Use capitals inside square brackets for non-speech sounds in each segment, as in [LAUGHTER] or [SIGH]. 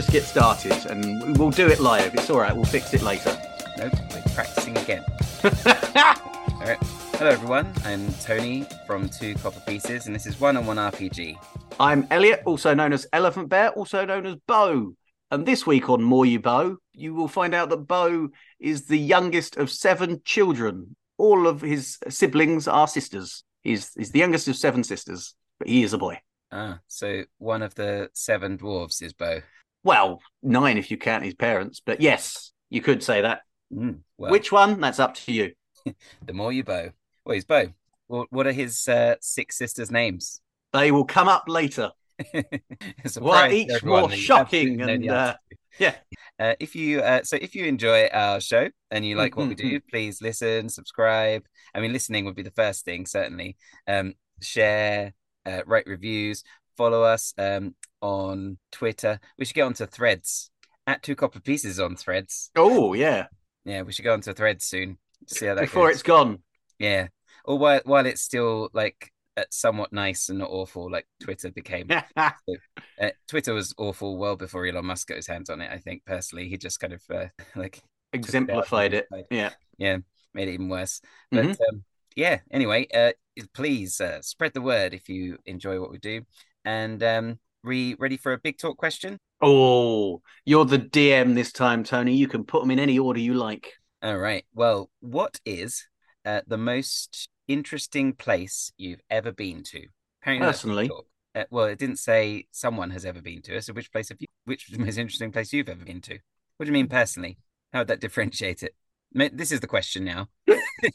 just get started and we'll do it live. It's all right. We'll fix it later. Nope, we're practicing again. [LAUGHS] All right. Hello, everyone. I'm Tony from Two Copper Pieces, and this is One on One RPG. I'm Elliot, also known as Elephant Bear, also known as Beau. And this week on More You Beau, you will find out that Beau is the youngest of seven children. All of his siblings are sisters. He's, he's the youngest of seven sisters, but he is a boy. Ah, so one of the seven dwarves is Beau. Well, nine if you count his parents, but yes, you could say that. Mm, well, Which one? That's up to you. [LAUGHS] the more you bow. Well, he's Beau. Well, what are his uh, six sisters' names? They will come up later. [LAUGHS] To each more shocking and uh, yeah. [LAUGHS] Uh, if you uh, so if you enjoy our show and you like what we Mm-hmm. do, please listen, subscribe. I mean, listening would be the first thing, certainly. Um, share, uh, write reviews, follow us um, on Twitter. We should get onto Threads at Two Copper Pieces on Threads. Oh yeah. Yeah, we should go onto Threads soon. See how that Before goes. it's gone. Yeah, or while while it's still like uh, somewhat nice and not awful, like Twitter became. [LAUGHS] Uh, Twitter was awful well before Elon Musk got his hands on it. I think personally, he just kind of uh, [LAUGHS] like Exemplified it. Right. Yeah. yeah made it even worse. But Mhm. um, yeah, anyway, uh, please uh, spread the word if you enjoy what we do. And um, re ready for a big talk question? Oh, you're the DM this time, Tony. You can put them in any order you like. All right. Well, what is uh, the most interesting place you've ever been to? Apparently, Personally? Uh, well, it didn't say someone has ever been to. So, which place have you? Which is [LAUGHS] the most interesting place you've ever been to? What do you mean personally? How would that differentiate it? This is the question now. [LAUGHS] [LAUGHS]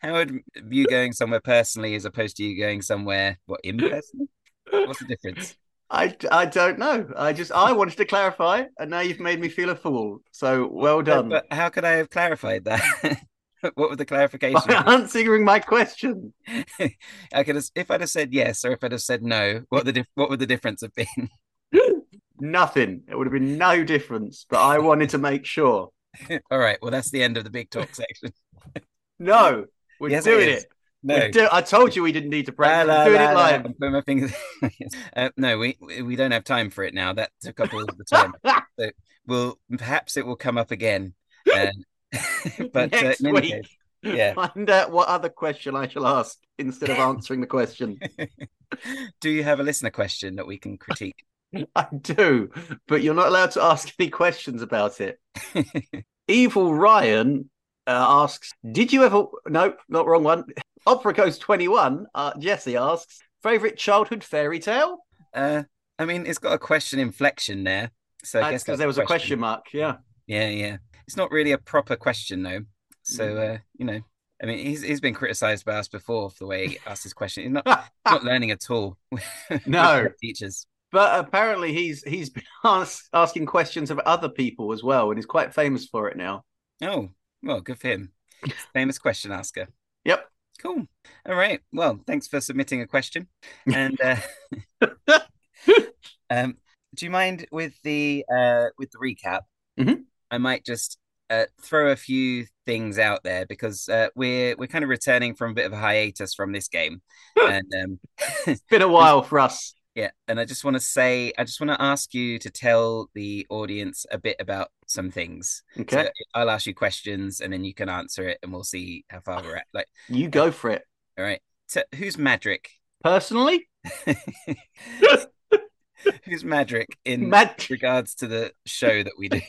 How would you going somewhere personally as opposed to you going somewhere what impersonally? What's the difference? I, I don't know. I just I wanted to clarify, and now you've made me feel a fool. So well done. But how could I have clarified that? [LAUGHS] what would the clarification? By [LAUGHS] answering my question. I could have, if I'd have said yes or if I'd have said no, what the what would the difference have been? [LAUGHS] Nothing. It would have been no difference. But I wanted to make sure. All right, well that's the end of the big talk section. No, we're Yes, doing it. No, do- I told you we didn't need to La, practice. la, We're doing la, it la. live. I'm putting my fingers. [LAUGHS] uh, no, we we don't have time for it now. That took up all of the time. [LAUGHS] so we'll perhaps it will come up again. Uh, [LAUGHS] but uh, Next any week. case, yeah. Find out what other question I shall ask instead of answering the question. Do you have a listener question that we can critique? I do, but you're not allowed to ask any questions about it. Evil Ryan uh, asks, "Did you ever? No, not wrong one. Opera Coast Twenty One. Uh, Jesse asks, favorite childhood fairy tale? uh, I mean, it's got a question inflection there, so I That's guess because there was a question mark. Yeah, Yeah, yeah. It's not really a proper question though. So Mm. uh, you know, I mean, he's he's been criticised by us before for the way he asked his question. He's not [LAUGHS] not learning at all. [LAUGHS] No. Teachers. but apparently he's he's been [LAUGHS] ask, asking questions of other people as well, and he's quite famous for it now. Oh, well, good for him. Famous question asker. Yep. Cool. All right. Well, thanks for submitting a question. And uh, [LAUGHS] um, do you mind with the uh, with the recap? Mhm. I might just uh, throw a few things out there because uh, we're we're kind of returning from a bit of a hiatus from this game, and um, [LAUGHS] It's been a while for us. Yeah, and I just want to say, I just want to ask you to tell the audience a bit about some things. Okay, So I'll ask you questions, and then you can answer it, and we'll see how far we're at. Like, you go for it. all right. So who's Madrick? Personally, [LAUGHS] who's Madrick in Mad- regards to the show that we do?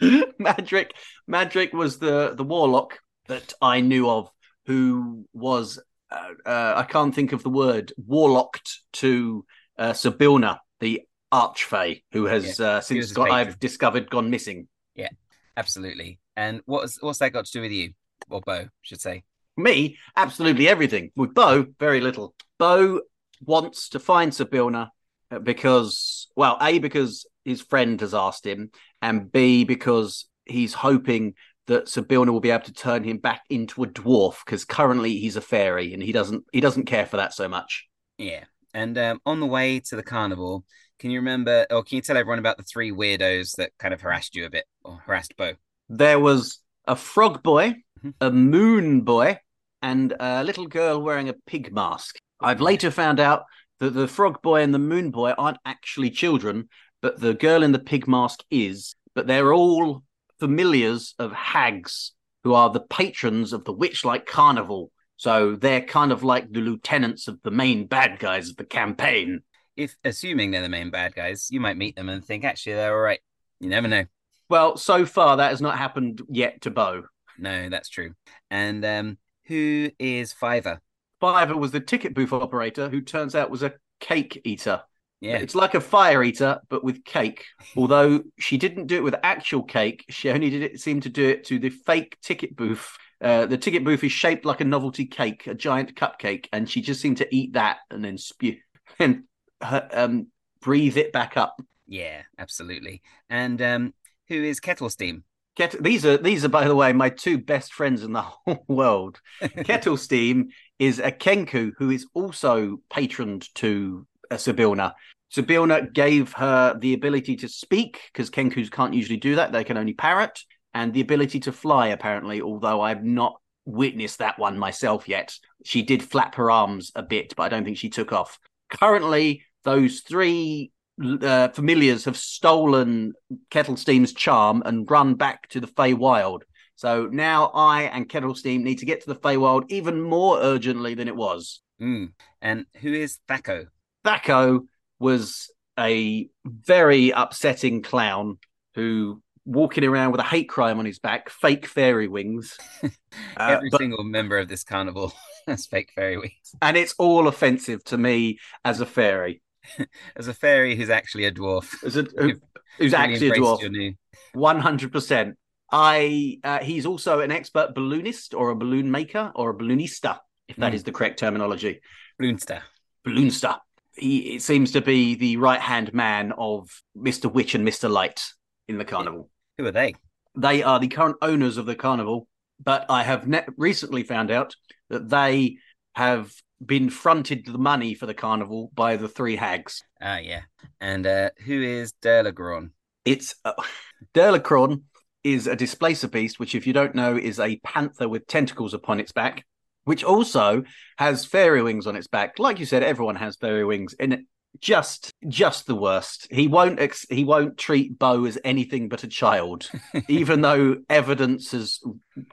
[LAUGHS] Madrick Madrick was the the warlock that I knew of who was uh, uh, I can't think of the word warlocked to uh, Zybilna the archfey who has uh, since got, I've discovered gone missing. Yeah, absolutely. And what's what's that got to do with you? Or Beau, should say. Me, absolutely everything. With Beau, very little. Beau wants to find Zybilna uh, because, well, A, because his friend has asked him, and B, because he's hoping that Zybilna will be able to turn him back into a dwarf because currently he's a fairy and he doesn't he doesn't care for that so much. Yeah. And um, on the way to the carnival, can you remember, or can you tell everyone about the three weirdos that kind of harassed you a bit, or harassed Beau? There was a frog boy, Mhm. a moon boy, and a little girl wearing a pig mask. I've later found out that the frog boy and the moon boy aren't actually children, but the girl in the pig mask is. But they're all familiars of hags who are the patrons of the Witchlight Carnival. So they're kind of like the lieutenants of the main bad guys of the campaign. If assuming they're the main bad guys, you might meet them and think actually they're all right. You never know. Well, so far that has not happened yet to Beau. No, that's true. And um, who is Fiver? Fiver was the ticket booth operator who turns out was a cake eater. Yeah. It's like a fire eater, but with cake. Although she didn't do it with actual cake, she only did it seemed to do it to the fake ticket booth. Uh, the ticket booth is shaped like a novelty cake, a giant cupcake, and she just seemed to eat that and then spew [LAUGHS] and um, breathe it back up. Yeah, absolutely. And um, who is Kettlesteam? Ket- these are these are by the way my two best friends in the [LAUGHS] whole world. [LAUGHS] Kettlesteam is a Kenku who is also patroned to uh, Zybilna. Zybilna gave her the ability to speak because Kenkus can't usually do that; they can only parrot, and the ability to fly. Apparently, although I've not witnessed that one myself yet, she did flap her arms a bit, but I don't think she took off. Currently, those three uh, familiars have stolen Kettlesteam's charm and run back to the Feywild. So now I and Kettlesteam need to get to the Feywild even more urgently than it was. Mm. And who is Thaco? Thaco was a very upsetting clown who walking around with a hate crime on his back, fake fairy wings. [LAUGHS] Uh, Every but, single member of this carnival [LAUGHS] has fake fairy wings. And it's all offensive to me as a fairy. [LAUGHS] as a fairy who's actually a dwarf. As a, who, who's actually a dwarf. One hundred percent. I uh, he's also an expert balloonist or a balloon maker or a balloonista, if that mm. is the correct terminology. Balloonster. Balloonster. He it seems to be the right hand man of Mister Witch and Mister Light in the carnival. Who are they? They are the current owners of the carnival, but I have ne- recently found out that they have been fronted the money for the carnival by the three hags. Ah, yeah. And uh, who is Dirlagraun? It's uh, Dirlagraun is a displacer beast, which, if you don't know, is a panther with tentacles upon its back, which also has fairy wings on its back. Like you said, everyone has fairy wings, and just just the worst. He won't ex- he won't treat Beau as anything but a child, [LAUGHS] even though evidence has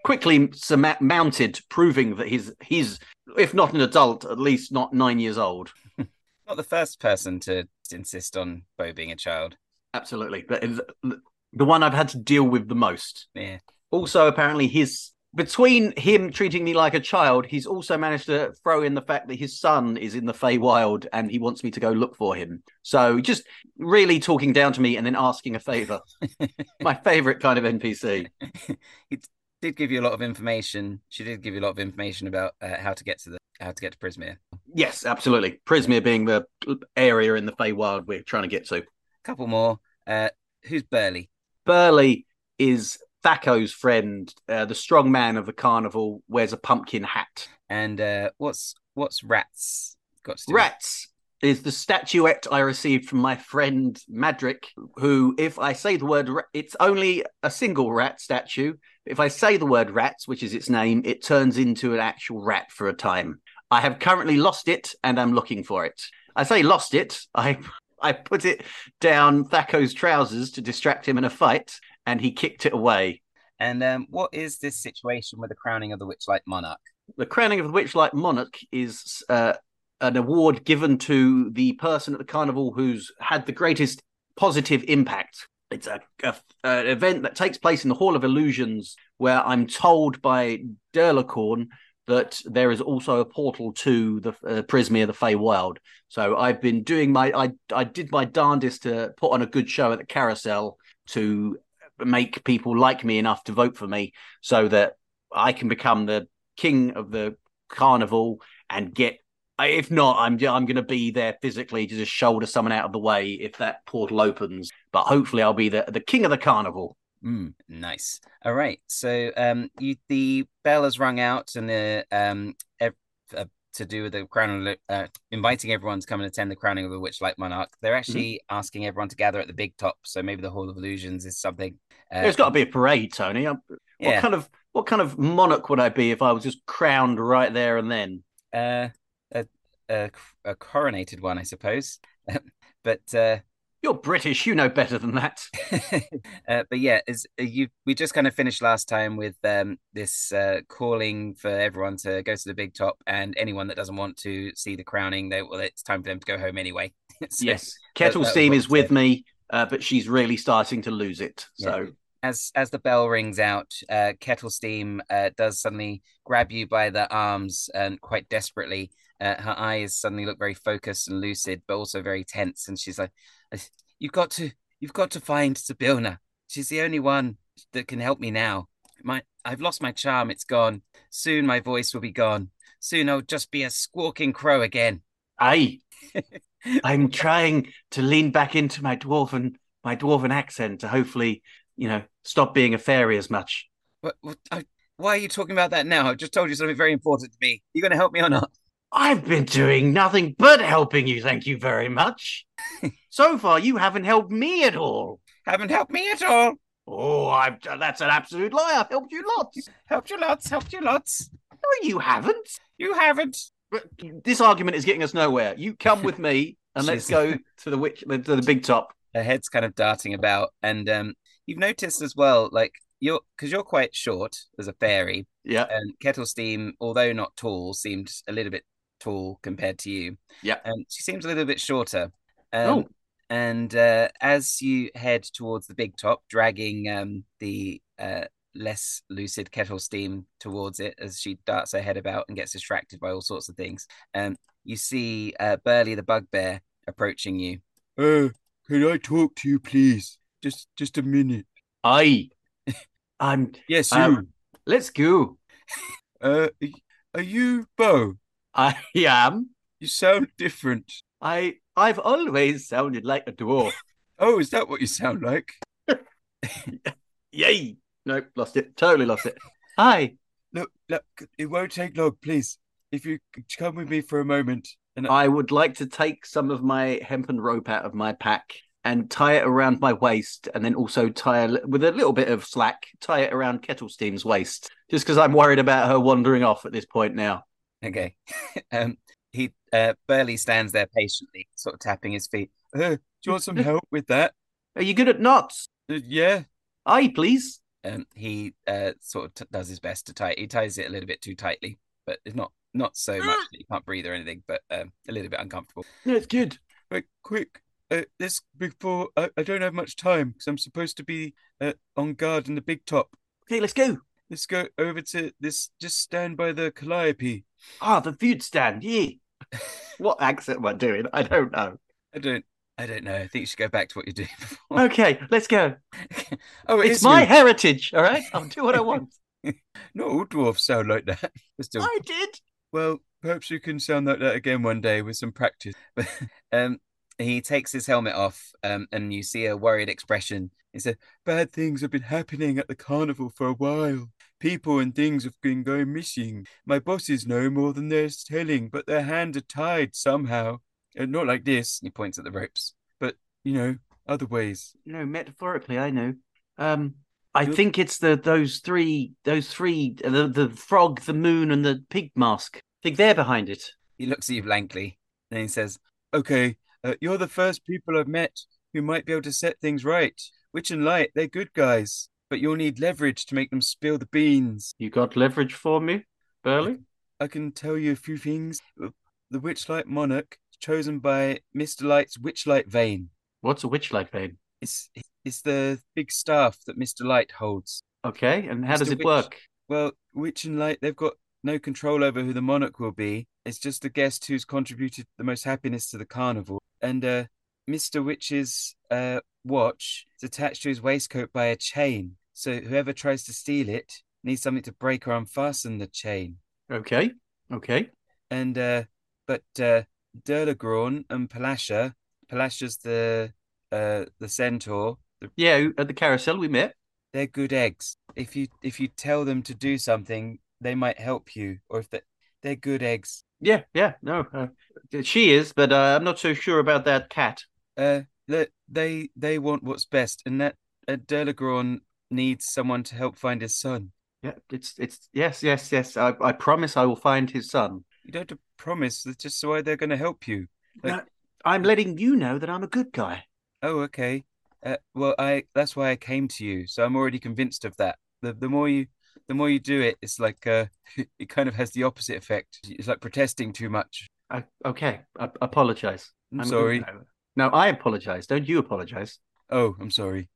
quickly mounted proving that he's he's if not an adult, at least not nine years old. [LAUGHS] not the first person to insist on Beau being a child. Absolutely, but the one I've had to deal with the most. Yeah. Also, apparently, his between him treating me like a child, he's also managed to throw in the fact that his son is in the Feywild and he wants me to go look for him. So just really talking down to me and then asking a favor. [LAUGHS] My favorite kind of NPC. it [LAUGHS] did give you a lot of information. She did give you a lot of information about uh, how to get to the how to get to Prismeer. Yes, absolutely. Prismeer being the area in the Feywild we're trying to get to. A couple more. Uh, who's Burley? Burley is Thaco's friend, uh, the strong man of the carnival, wears a pumpkin hat. And uh, what's what's rats got to do? Rats is the statuette I received from my friend Madrick, who, if I say the word, it's only a single rat statue. If I say the word rats, which is its name, it turns into an actual rat for a time. I have currently lost it and I'm looking for it. I say lost it. I [LAUGHS] I put it down Thaco's trousers to distract him in a fight, and he kicked it away. And um, what is this situation with the crowning of the Witchlight Monarch? The crowning of the Witchlight Monarch is uh, an award given to the person at the carnival who's had the greatest positive impact. It's a, a, an event that takes place in the Hall of Illusions, where I'm told by Dirlagraun that there is also a portal to the uh, Prismeer, the Feywild. So I've been doing my I I did my darndest to put on a good show at the carousel to make people like me enough to vote for me, so that I can become the king of the carnival and get. If not, I'm I'm going to be there physically to just shoulder someone out of the way if that portal opens. But hopefully, I'll be the the king of the carnival. Mm, nice. All right. So um, you, the bell has rung out, and the um, ev- uh, to do with the crowning, uh, inviting everyone to come and attend the crowning of the Witchlight Monarch. They're mm-hmm. actually mm-hmm. asking everyone to gather at the big top. So maybe the Hall of Illusions is something. There's got to be a parade, Tony. What yeah. kind of what kind of monarch would I be if I was just crowned right there and then? Uh, a, a, a coronated one, I suppose. [LAUGHS] but uh, You're British. You know better than that. [LAUGHS] uh, but yeah, as you, we just kind of finished last time with um, this uh, calling for everyone to go to the big top, and anyone that doesn't want to see the crowning, they well, it's time for them to go home anyway. [LAUGHS] so, yes, Kettlesteam is with me, uh, but she's really starting to lose it. So. Yeah as as the bell rings out, uh, Kettlesteam uh, does suddenly grab you by the arms and quite desperately. Uh, her eyes suddenly look very focused and lucid, but also very tense. And she's like, "You've got to, you've got to find Zybilna. She's the only one that can help me now. My, I've lost my charm. It's gone. Soon my voice will be gone. Soon I'll just be a squawking crow again." Aye, [LAUGHS] I'm trying to lean back into my dwarven, my dwarven accent to hopefully you know, stop being a fairy as much. What, what, I, why are you talking about that now? I've just told you something very important to me. Are you going to help me or not? I've been doing nothing but helping you. Thank you very much. [LAUGHS] so far, you haven't helped me at all. Haven't helped me at all. Oh, I've that's an absolute lie. I've helped you lots. helped you lots. Helped you lots. No, you haven't. You haven't. But this argument is getting us nowhere. You come with me [LAUGHS] and let's go to the witch to the big top. Her head's kind of darting about, and um, you've noticed as well, like you're because you're quite short as a fairy. Yeah. And Kettlesteam, although not tall, seemed a little bit tall compared to you. Yeah. And she seems a little bit shorter. Um, oh. And uh, as you head towards the big top, dragging um, the uh, less lucid kettlesteam towards it as she darts her head about and gets distracted by all sorts of things. Um, you see uh, Burley the bugbear approaching you. Uh, can I talk to you, please? Just just a minute. I [LAUGHS] I'm yes, um, let's go. Uh are you Beau? I am. You sound different. I I've always sounded like a dwarf. [LAUGHS] oh, is that what you sound like? [LAUGHS] Yay! Nope, lost it. Totally lost it. Hi. Look, look, it won't take long, please. If you come with me for a moment. And I would like to take some of my hempen rope out of my pack and tie it around my waist, and then also tie a, with a little bit of slack, tie it around Kettlesteam's waist, just because I'm worried about her wandering off at this point now. Okay. [LAUGHS] um, he uh, Burley stands there patiently, sort of tapping his feet. Uh, do you want some [LAUGHS] help with that? Are you good at knots? Uh, yeah. Aye, please. Um, he uh, sort of t- does his best to tie. He ties it a little bit too tightly, but it's not not so much that you can't breathe or anything, but um, a little bit uncomfortable. No, it's good. Wait, quick uh, this before I, I don't have much time because I'm supposed to be uh, on guard in the big top. Okay, let's go. Let's go over to this. Just stand by the calliope. Ah, the food stand. Yeah. [LAUGHS] what accent am I doing? I don't know. I don't. I don't know. I think you should go back to what you're doing [LAUGHS] before. Okay, let's go. [LAUGHS] oh, it it's my you. heritage. All right, I'll do what I [LAUGHS] want. Not all dwarfs sound like that. Still... I did. Well, perhaps you can sound like that again one day with some practice. um, he takes his helmet off, um, and you see a worried expression. He said, "Bad things have been happening at the carnival for a while. People and things have been going missing. My bosses know more than they're telling, but their hands are tied somehow. Uh, not like this." He points at the ropes, but you know, other ways. No, metaphorically, I know. Um, I You're... think it's the those three, those three, the the frog, the moon, and the pig mask. I think they're behind it. He looks at you blankly, and he says, "Okay, uh, you're the first people I've met who might be able to set things right. Witch and Light, they're good guys, but you'll need leverage to make them spill the beans. You got leverage for me, Burley? I, I can tell you a few things. The Witchlight Monarch chosen by Mr. Light's Witchlight Vane. What's a Witchlight Vane? It's it's the big staff that Mr. Light holds. Okay, and how Mr. does it Witch, work? Well, Witch and Light, they've got no control over who the monarch will be. It's just the guest who's contributed the most happiness to the carnival and uh, Mr. Witch's uh, watch is attached to his waistcoat by a chain. So whoever tries to steal it needs something to break or unfasten the chain. Okay. Okay. And uh, but uh, Dirlagraun and Palasha, Palasha's the uh the centaur. The, yeah, at the carousel we met. They're good eggs. If you if you tell them to do something, they might help you. Or if they, they're good eggs. Yeah, yeah, no, uh, she is, but uh, I'm not so sure about that cat. Uh, they they want what's best, and that uh, Dirlagraun needs someone to help find his son. Yeah, it's it's yes, yes, yes. I, I promise I will find his son. You don't have to promise. That's just why they're going to help you. Like, no, I'm letting you know that I'm a good guy. Oh, okay. Uh, well, I that's why I came to you. So I'm already convinced of that. The the more you the more you do it, it's like uh, [LAUGHS] it kind of has the opposite effect. It's like protesting too much. I, okay, I apologize. I'm sorry. No, no, I apologize. Don't you apologize? Oh, I'm sorry.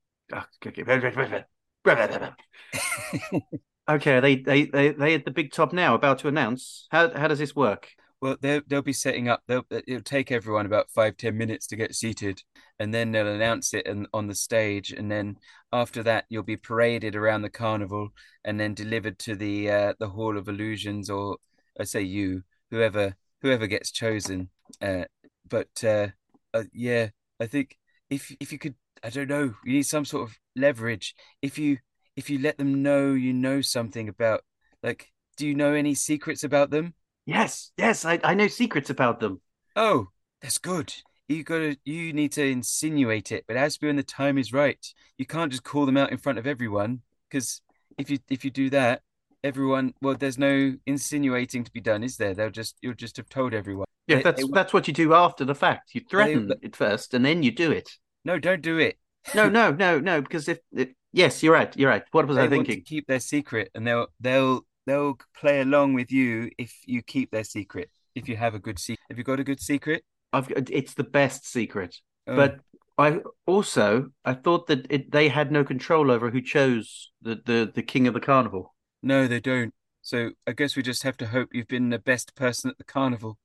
Okay, they they they they at the big top now, about to announce. How how does this work? Well, they'll they'll be setting up. They'll it'll take everyone about five ten minutes to get seated, and then they'll announce it in, on the stage, and then after that you'll be paraded around the carnival, and then delivered to the uh, the Hall of Illusions, or I say you, whoever whoever gets chosen. Uh, but uh, uh, yeah, I think if if you could, I don't know, you need some sort of leverage. If you if you let them know you know something about, like, do you know any secrets about them? Yes, yes, I, I know secrets about them. Oh, that's good. You gotta you need to insinuate it, but as when the time is right. You can't just call them out in front of everyone, because if you if you do that, everyone well, there's no insinuating to be done, is there? They'll just you'll just have told everyone. Yeah, They- that's they- that's what you do after the fact. You threaten it first, and then you do it. no, don't do it. No, [LAUGHS] no, no, no. Because if it, yes, you're right. You're right. What was they I want to thinking? keep their secret, and they'll they'll they'll play along with you if you keep their secret. If you have a good secret, have you got a good secret? I've it's the best secret. Oh, But I also I thought that it, they had no control over who chose the, the the king of the carnival. no, they don't. So I guess we just have to hope you've been the best person at the carnival.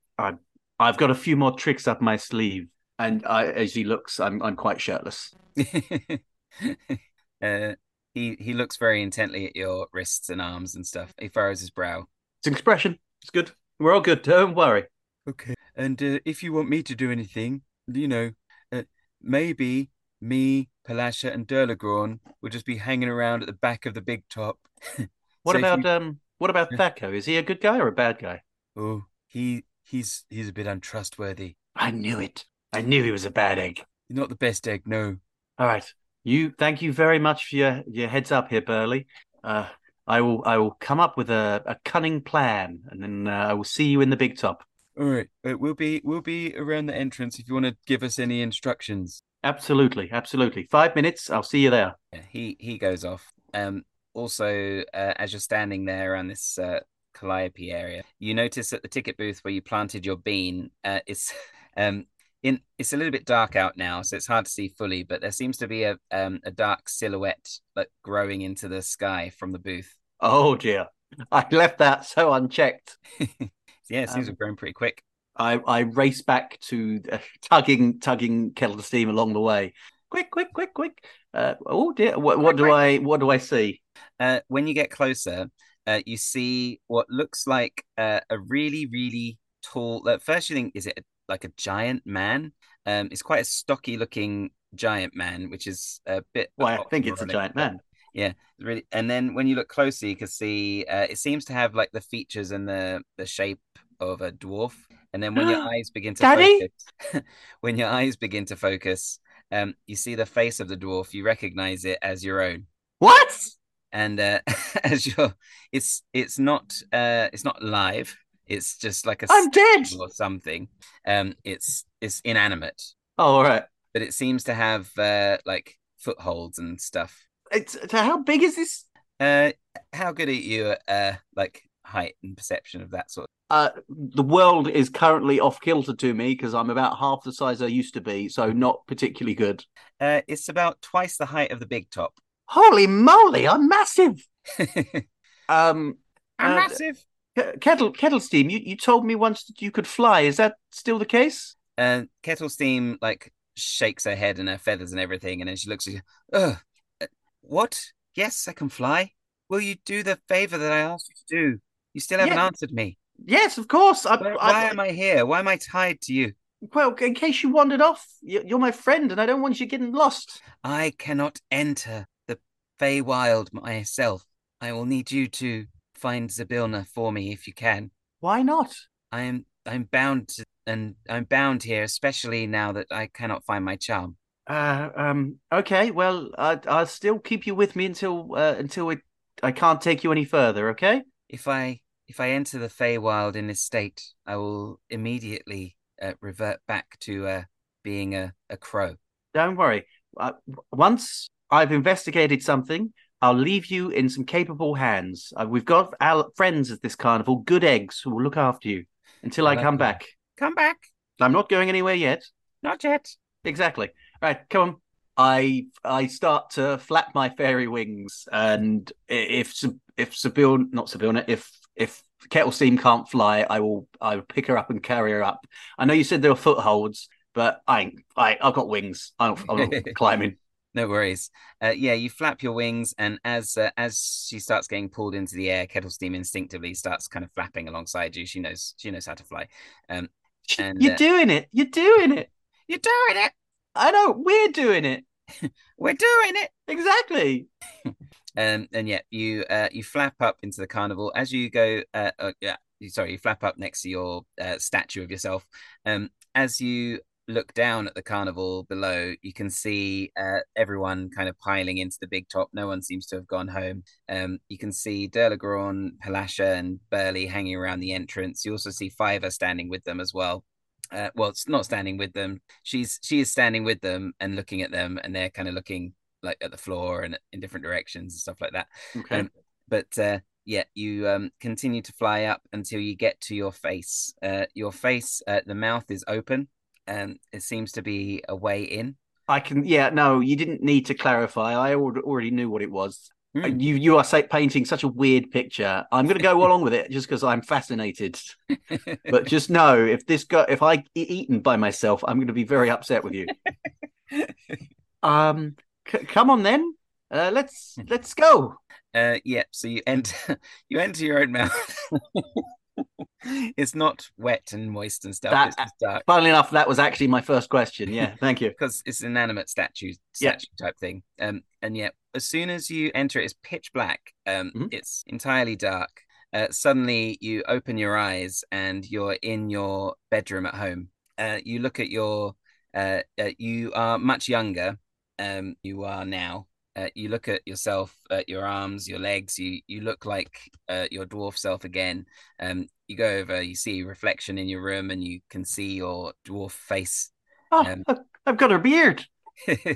I've got a few more tricks up my sleeve, and I, as he looks, I'm I'm quite shirtless. [LAUGHS] uh, he he looks very intently at your wrists and arms and stuff. He furrows his brow. It's an expression. It's good. We're all good. Don't worry. Okay. And uh, if you want me to do anything, you know, uh, maybe me, Palasha, and Dirlagraun will just be hanging around at the back of the big top. [LAUGHS] What So about you- um? What about. Thaco? Is he a good guy or a bad guy? Oh, he he's he's a bit untrustworthy. I knew it. I knew he was a bad egg. Not the best egg, no. All right. You thank you very much for your, your heads up here, Burley. Uh, I will I will come up with a, a cunning plan, and then uh, I will see you in the big top. All right, we'll be we'll be around the entrance if you want to give us any instructions. Absolutely, absolutely. Five minutes. I'll see you there. Yeah, he he goes off. Um, also, uh, as you're standing there around this uh, Calliope area, you notice at the ticket booth where you planted your bean, uh, it's [LAUGHS] um in it's a little bit dark out now, so it's hard to see fully. But there seems to be a um a dark silhouette like growing into the sky from the booth. Oh dear, I left that so unchecked. [LAUGHS] yeah, it seems to Um, have grown pretty quick. I I race back to uh, [LAUGHS] tugging tugging kettle to steam along the way. Quick, quick, quick, quick. Uh, oh dear, what what do I what do I see? Uh, when you get closer, uh, you see what looks like uh, a really, really tall. At first, you think, is it like a giant man? Um, it's quite a stocky looking giant man, which is a bit. Well, I think it's a giant man. Yeah, really. And then when you look closer, you can see uh, it seems to have like the features and the the shape of a dwarf. And then when your [GASPS] eyes begin to Daddy? focus, [LAUGHS] when your eyes begin to focus, um, you see the face of the dwarf. You recognize it as your own What? and uh, [LAUGHS] as you're it's it's not uh it's not live it's just like a I'm dead. or something um it's it's inanimate Oh, all right. but it seems to have uh like footholds and stuff It's so how big is this? uh how good are you at uh like height and perception of that sort Uh, the world is currently off kilter to me because I'm about half the size I used to be, so not particularly good. uh it's about twice the height of the big top Holy moly, I'm massive. [LAUGHS] Um, I'm uh, massive Ke- Kettle Kettlesteam, you, you told me once that you could fly. Is that still the case? Uh, Kettlesteam like shakes her head and her feathers and everything, and then she looks at you. Ugh, uh, what? Yes, I can fly. Will you do the favor that I asked you to do? You still haven't Yeah. answered me. Yes, of course. I, Why, I- why am I here? Why am I tied to you? Well, in case you wandered off, you- you're my friend, and I don't want you getting lost. I cannot enter the Feywild myself. I will need you to find Zybilna for me if you can. Why not? I am I'm bound to, and I'm bound here, especially now that I cannot find my charm. Uh, um. Okay. Well, I, I'll still keep you with me until uh, until it, I can't take you any further. Okay. If I if I enter the Feywild in this state, I will immediately uh, revert back to uh, being a, a crow. Don't worry. Uh, once I've investigated something, I'll leave you in some capable hands. Uh, we've got our friends at this carnival, good eggs, who will look after you until I, I come that. back. Come back. I'm not going anywhere yet. Not yet. Exactly. All right, come on. I I start to flap my fairy wings, and if if Sibyl, not Zybilna, if if Kettlesteam can't fly, I will I will pick her up and carry her up. I know you said there were footholds, but I. I I've got wings. I'm, I'm not [LAUGHS] climbing. No worries. Uh, yeah, you flap your wings, and as uh, as she starts getting pulled into the air, Kettlesteam instinctively starts kind of flapping alongside you. She knows she knows how to fly. Um, And, You're uh, doing it. You're doing it. you're doing it. I know. We're doing it. [LAUGHS] We're doing it. Exactly. [LAUGHS] Um, and yeah, you uh, you flap up into the carnival as you go. Uh, uh, yeah, sorry, you flap up next to your uh, statue of yourself. Um, as you look down at the carnival below, you can see uh, everyone kind of piling into the big top. No one seems to have gone home. Um, you can see Dirlagraun, Palasha, and Burley hanging around the entrance. You also see Fiver standing with them as well. Uh, well, it's not standing with them. She's she is standing with them and looking at them, and they're kind of looking like at the floor and in different directions and stuff like that. Okay. Um, but uh, yeah, you um, continue to fly up until you get to your face. Uh, your face, uh, the mouth is open, and it seems to be a way in. I can. Yeah. No, you didn't need to clarify. I already knew what it was. Hmm. You you are say, painting such a weird picture. I'm going to go along with it just because I'm fascinated. [LAUGHS] But just know if this go if I eaten by myself, I'm going to be very upset with you. [LAUGHS] um, c- come on then. Uh, let's let's go. Uh, yeah, so you enter [LAUGHS] you enter your own mouth. [LAUGHS] it's not wet and moist and stuff. That- it's just dark Funnily enough, that was actually my first question. Yeah, [LAUGHS] thank you. because it's an animate statue Yeah. type thing. Um, and yeah, as soon as you enter, it's pitch black. Um, Mhm. it's entirely dark. Uh, suddenly you open your eyes and you're in your bedroom at home. Uh, you look at your, uh, uh, you are much younger. Um, you are now. Uh, you look at yourself, at your arms, your legs. You you look like uh, your dwarf self again. Um, you go over, you see reflection in your room, and you can see your dwarf face Oh, Um, I've got a beard. [LAUGHS] do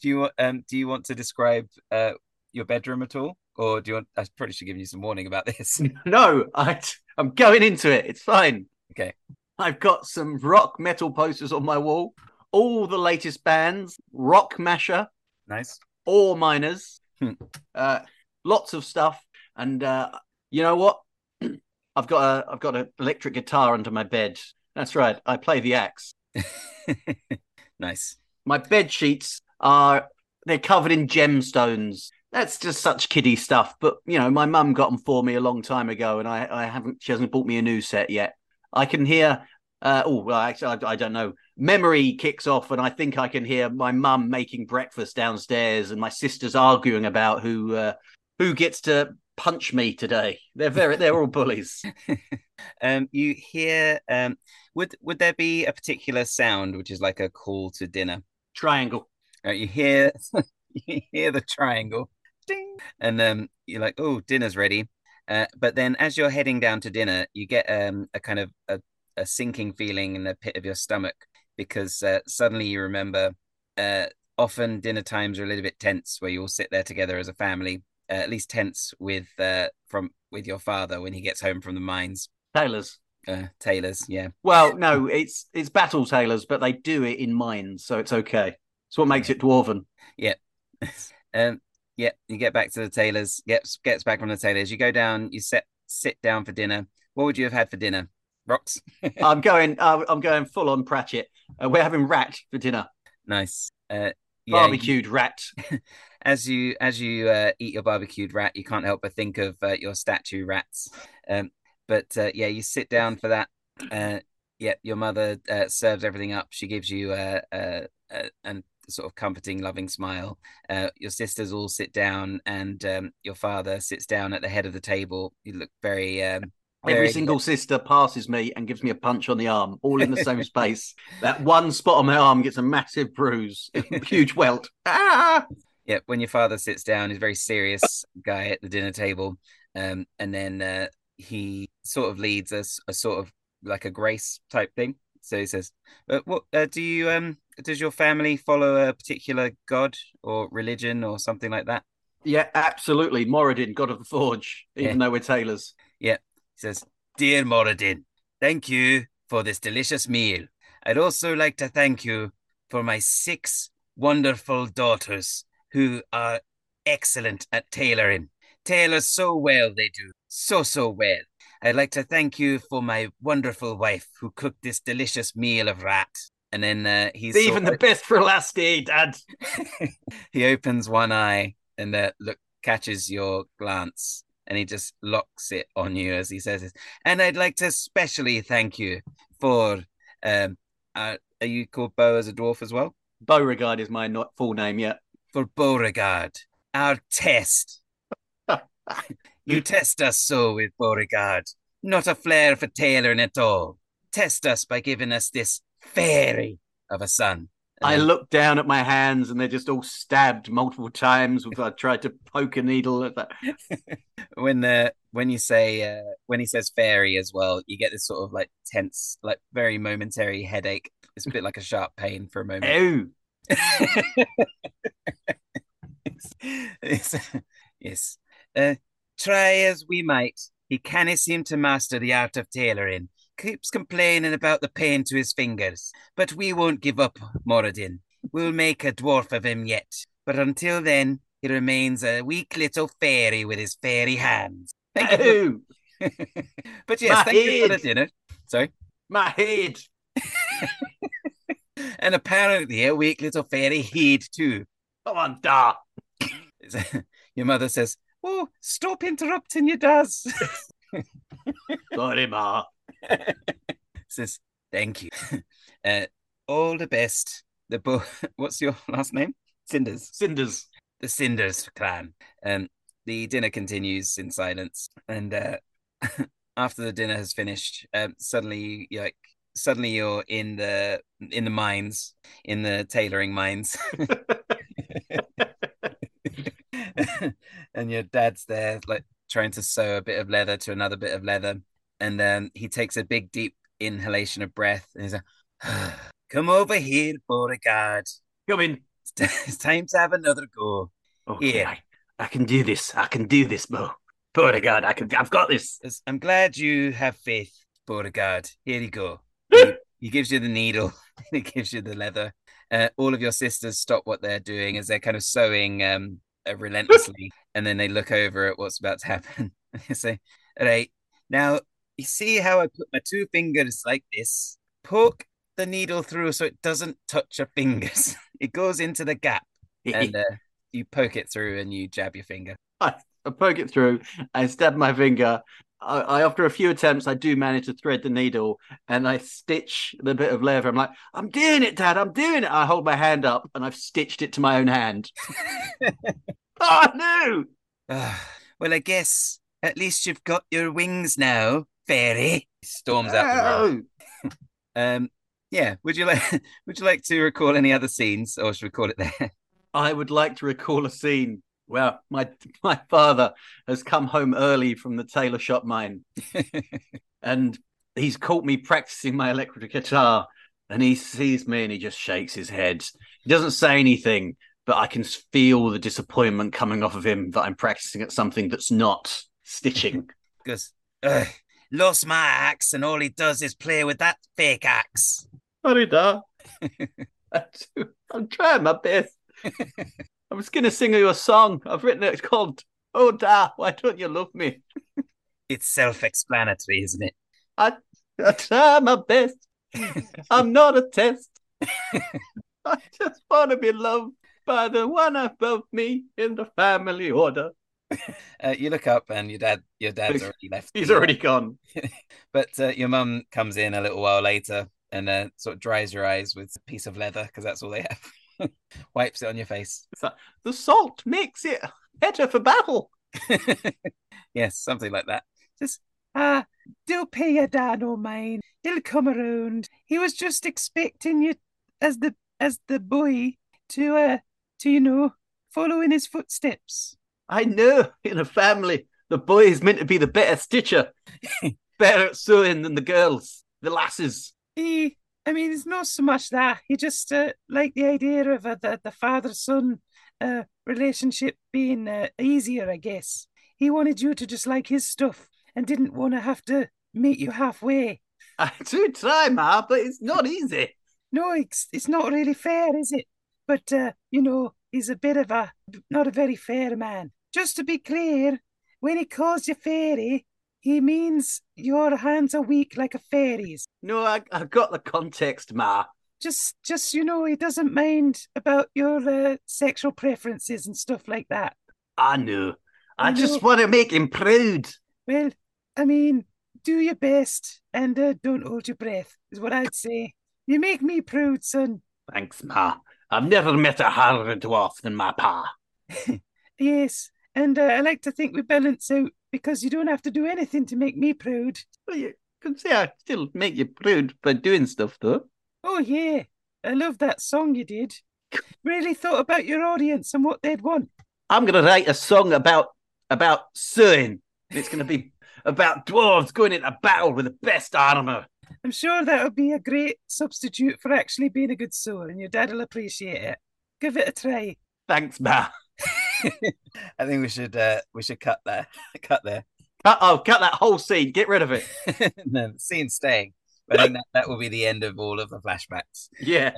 you want um do you want to describe uh your bedroom at all or do you want I probably should give you some warning about this [LAUGHS] No, I I'm going into it. It's fine. Okay. I've got some rock metal posters on my wall. All the latest bands, Rock Masher, nice all miners, Hmm. uh, lots of stuff. And uh, you know what? [CLEARS THROAT] I've got a I've got an electric guitar under my bed. That's right. I play the axe. [LAUGHS] nice My bed sheets are they're covered in gemstones. That's just such kiddie stuff. But you know, my mum got them for me a long time ago, and I, I haven't. She hasn't bought me a new set yet. I can hear. Uh, oh well, actually, I, I don't know. Memory kicks off, and I think I can hear my mum making breakfast downstairs, and my sisters arguing about who uh, who gets to punch me today. They're very they're all bullies. [LAUGHS] um you hear um would would there be a particular sound which is like a call to dinner Triangle. uh, you hear [LAUGHS] you hear the triangle ding and um you're like oh dinner's ready uh, but then as you're heading down to dinner you get um a kind of a, a sinking feeling in the pit of your stomach because uh, suddenly you remember uh often dinner times are a little bit tense where you all sit there together as a family uh, at least tense with uh from with your father when he gets home from the mines Tailors. uh tailors yeah Well, no, it's it's battle tailors, but they do it in mines, so it's okay. It's what makes it dwarven. [LAUGHS] um yeah you get back to the tailors gets gets back from the tailors you go down you sit sit down for dinner what would you have had for dinner rocks [LAUGHS] I'm going. Uh, I'm going full on Pratchett. Uh, we're having rat for dinner. nice uh yeah, you- Barbecued rat. [LAUGHS] as you as you uh, eat your barbecued rat you can't help but think of uh, your statue rats um but uh, yeah you sit down for that uh yeah your mother uh, serves everything up she gives you a and sort of comforting loving smile uh your sisters all sit down and um your father sits down at the head of the table you look very um Every very- single sister passes me and gives me a punch on the arm, all in the same [LAUGHS] space. That one spot on my arm gets a massive bruise, [LAUGHS] huge welt. Ah! yeah, when your father sits down, he's a very serious guy at the dinner table, um, and then uh, he sort of leads us a sort of like a grace type thing. So he says, uh, "What uh, do you um does your family follow a particular god or religion or something like that? Yeah, absolutely. Moradin, God of the Forge, even Yeah. though we're tailors. He says, Dear Moradin, thank you for this delicious meal. I'd also like to thank you for my six wonderful daughters who are excellent at tailoring. Tailor so well they do, so, so well. I'd like to thank you for my wonderful wife who cooked this delicious meal of rat. And then uh, he's Even the best for last day, Dad. [LAUGHS] he opens one eye and uh, look catches your glance and he just locks it on you as he says it. And I'd like to especially thank you for um uh, are you called Beau as a dwarf as well? Beauregard is my not full name yet. For Beauregard, our test. [LAUGHS] you test us so with Beauregard. Not a flair for tailoring at all. Test us by giving us this fairy of a son. I And then- look down at my hands and they're just all stabbed multiple times. With I tried to poke a needle at that. [LAUGHS] when the when you say uh, when he says fairy as well, you get this sort of like tense, like very momentary headache. It's a bit like a sharp pain for a moment. Oh, [LAUGHS] It's- yes. Uh, try as we might, he canna seem to master the art of tailoring. Keeps complaining about the pain to his fingers. But we won't give up, Moradin. We'll make a dwarf of him yet. But until then, he remains a weak little fairy with his fairy hands. Thank you. [LAUGHS] but yes, My thank you for the dinner. Sorry. my head. [LAUGHS] And apparently a weak little fairy heed too. Come on, da. [LAUGHS] Your mother says, Oh, stop interrupting your does. Sorry, ma. [LAUGHS] says, Thank you. [LAUGHS] Uh, all the best. The bo- [LAUGHS] what's your last name? Cinders. Cinders. The Cinders clan. Um, the dinner continues in silence, and uh, after the dinner has finished, um, suddenly you're like suddenly you're in the in the mines, in the tailoring mines. and your dad's there, like trying to sew a bit of leather to another bit of leather. And then he takes a big, deep inhalation of breath and he's like, [SIGHS] Come over here, Beauregard. Come in. [LAUGHS] It's time to have another go. Okay, Yeah. I, I can do this. I can do this, Beau. Beauregard, I can. I've got this. I'm glad you have faith, Beauregard. Here you go. [GASPS] he, he gives you the needle, [LAUGHS] he gives you the leather. Uh, all of your sisters stop what they're doing as they're kind of sewing um, uh, relentlessly, and then they look over at what's about to happen. [LAUGHS] they say, All right, now you see how I put my two fingers like this? Poke the needle through so it doesn't touch your fingers. [LAUGHS] it goes into the gap, and uh, you poke it through and you jab your finger. [LAUGHS] I poke it through. I stab my finger. I, I, after a few attempts, I do manage to thread the needle, and I stitch the bit of leather. I'm like, I'm doing it, Dad. I'm doing it. I hold my hand up, and I've stitched it to my own hand. oh [LAUGHS] no! [SIGHS] Well, I guess at least you've got your wings now, fairy. Storms out the room. [LAUGHS] Um, yeah. Would you like [LAUGHS] Would you like to recall any other scenes, or should we call it there? [LAUGHS] I would like to recall a scene where my my father has come home early from the tailor shop mine, and he's caught me practicing my electric guitar, and he sees me and he just shakes his head. He doesn't say anything, but I can feel the disappointment coming off of him that I'm practicing at something that's not stitching. Because "Ugh, lost my axe, and all he does is play with that fake axe. Sorry, [LAUGHS] da. I'm trying my best. I was going to sing you a song. I've written it. It's called "Oh Da, Why Don't You Love Me." [LAUGHS] It's self-explanatory, isn't it? I try my best. I'm not a test. [LAUGHS] I just want to be loved by the one above me in the family order. [LAUGHS] Uh, you look up, and your dad, your dad's already left. He's already gone. [LAUGHS] But uh, your mum comes in a little while later and uh, sort of dries your eyes with a piece of leather because that's all they have. [LAUGHS] Wipes it on your face. Like, the salt makes it better for battle. yes, something like that. Just ah, do pay your dad no mind. He'll come around. He was just expecting you as the as the boy to uh to you know follow in his footsteps. I know in a family, the boy is meant to be the better stitcher, [LAUGHS] better at sewing than the girls, the lasses. He I mean, it's not so much that he just uh, liked the idea of uh, the the father son uh, relationship being uh, easier. I guess he wanted you to just like his stuff and didn't want to have to meet you halfway. [LAUGHS] I do try, Ma, but it's not easy. No, it's it's not really fair, is it? But uh, you know, he's a bit of a not a very fair man. Just to be clear, when he calls you fairy, he means your hands are weak like a fairy's. No, I, I got the context, Ma. Just, just you know, he doesn't mind about your uh, sexual preferences and stuff like that. I know. I I just know. want to make him proud. Well, I mean, do your best and uh, don't hold your breath, is what I'd say. You make me proud, son. Thanks, Ma. I've never met a harder dwarf than my pa. [LAUGHS] Yes, and uh, I like to think we balance out because you don't have to do anything to make me proud. Well, you can say I still make you proud by doing stuff, though. Oh, yeah. I love that song you did. Really thought about your audience and what they'd want. I'm going to write a song about about sewing. It's going to be about dwarves going into battle with the best armor. I'm sure that would be a great substitute for actually being a good sewer, and your dad will appreciate it. Give it a try. Thanks, Ma. [LAUGHS] I think we should uh, we should cut there. [LAUGHS] cut there. Cut, oh, cut that whole scene. Get rid of it. [LAUGHS] no, the scene's staying. But I think that, that will be the end of all of the flashbacks. Yeah.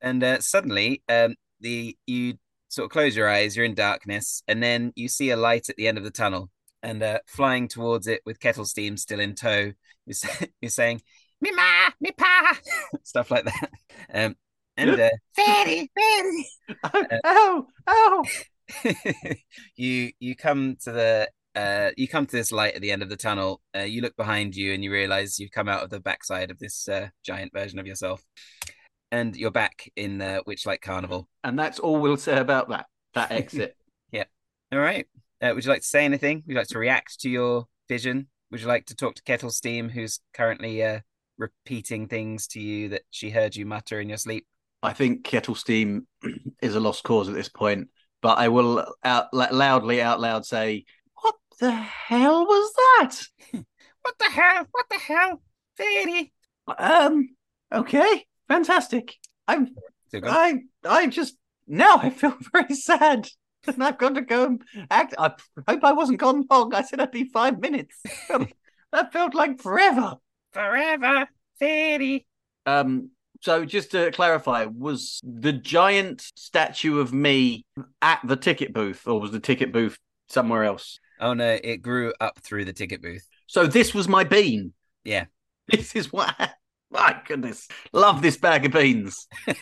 And uh, suddenly, um, the you sort of close your eyes, you're in darkness, and then you see a light at the end of the tunnel. And uh, flying towards it with Kettlesteam still in tow, you're, sa- you're saying, "Me ma, me pa," stuff like that. Um, and uh, fairy, fairy. Oh, oh. [LAUGHS] you you come to the uh you come to this light at the end of the tunnel. Uh, you look behind you and you realize you've come out of the backside of this uh, giant version of yourself, and you're back in uh, Witchlight Carnival. And that's all we'll say about that. That [LAUGHS] exit. Yeah. All right. Uh, would you like to say anything? Would you like to react to your vision? Would you like to talk to Kettlesteam, who's currently uh, repeating things to you that she heard you mutter in your sleep? I think Kettlesteam [CLEARS THROAT] is a lost cause at this point, but I will out loudly out loud say, "What the hell was that?" [LAUGHS] What the hell? What the hell? Fairy. Um. Okay. Fantastic. I'm. I. I just now I feel [LAUGHS] very sad, and I've got to go and act. I hope I wasn't gone long. I said I'd be five minutes. that felt like forever. Forever, fairy. Um. So just to clarify, was the giant statue of me at the ticket booth, or was the ticket booth somewhere else? Oh no, it grew up through the ticket booth. So this was my bean. Yeah. This is what. [LAUGHS] My goodness, love this bag of beans. [LAUGHS]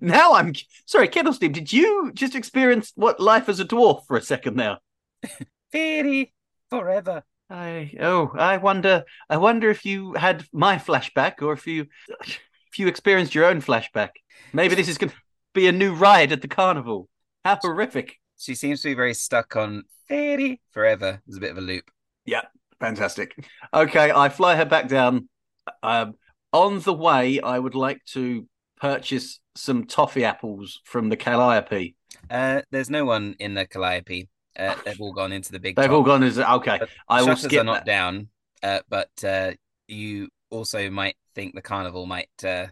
now I'm sorry, Kettlesteam. Did you just experience what life as a dwarf for a second there? [LAUGHS] fairy forever. I oh, I wonder. I wonder if you had my flashback, or if you if you experienced your own flashback. Maybe this is going to be a new ride at the carnival. How horrific! She seems to be very stuck on fairy forever. There's a bit of a loop. Yeah, fantastic. Okay, I fly her back down. Um, on the way, I would like to purchase some toffee apples from the Calliope. Uh, there's no one in the Calliope. Uh, they've all gone into the big. They've top. all gone as okay. But I will skip are not that. down, uh, but uh, you also might think the carnival might, uh,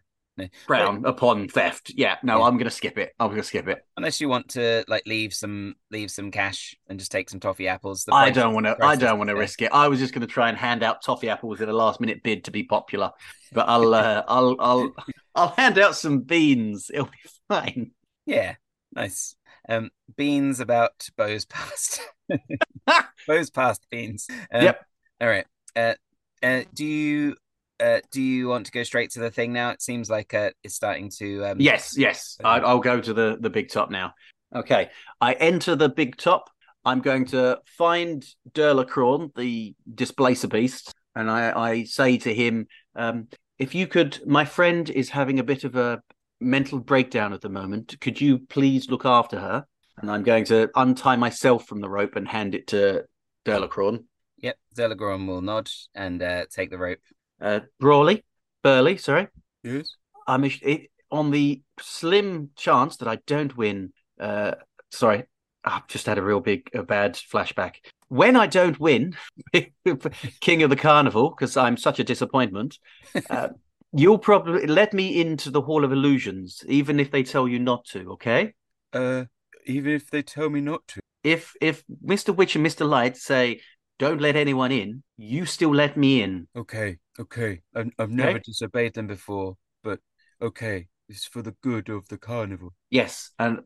Brown upon theft. Yeah, no, Yeah. I'm going to skip it. I'm going to skip it. unless you want to like leave some leave some cash and just take some toffee apples. The I don't want to. I don't want to risk it. I was just going to try and hand out toffee apples in a last minute bid to be popular, but I'll, uh, [LAUGHS] I'll, I'll, I'll hand out some beans. It'll be fine. Yeah, nice. Um, beans about Beau's past. [LAUGHS] Beau's past beans. Um, Yep. All right. Uh, uh, do you uh do you want to go straight to the thing now? It seems like uh it's starting to um. Yes, yes. I, I'll go to the the big top now. Okay, I enter the big top. I'm going to find Dirlagraun, the displacer beast, and I, I say to him, um, "If you could, my friend is having a bit of a mental breakdown at the moment. Could you please look after her?" And I'm going to untie myself from the rope and hand it to Dirlagraun. Yep. Zelagron will nod and uh, take the rope. Uh, Brawley, Burley, sorry. Yes. I'm a- it, on the slim chance that I don't win. Uh, sorry, I've just had a real big, a bad flashback. when I don't win, [LAUGHS] King of the Carnival, because I'm such a disappointment, [LAUGHS] uh, you'll probably let me into the Hall of Illusions, even if they tell you not to. Okay? Uh, even if they tell me not to. If if Mister Witch and Mister Light say don't let anyone in, you still let me in. Okay, okay. I've, I've never disobeyed them before, but okay. It's for the good of the carnival. Yes, and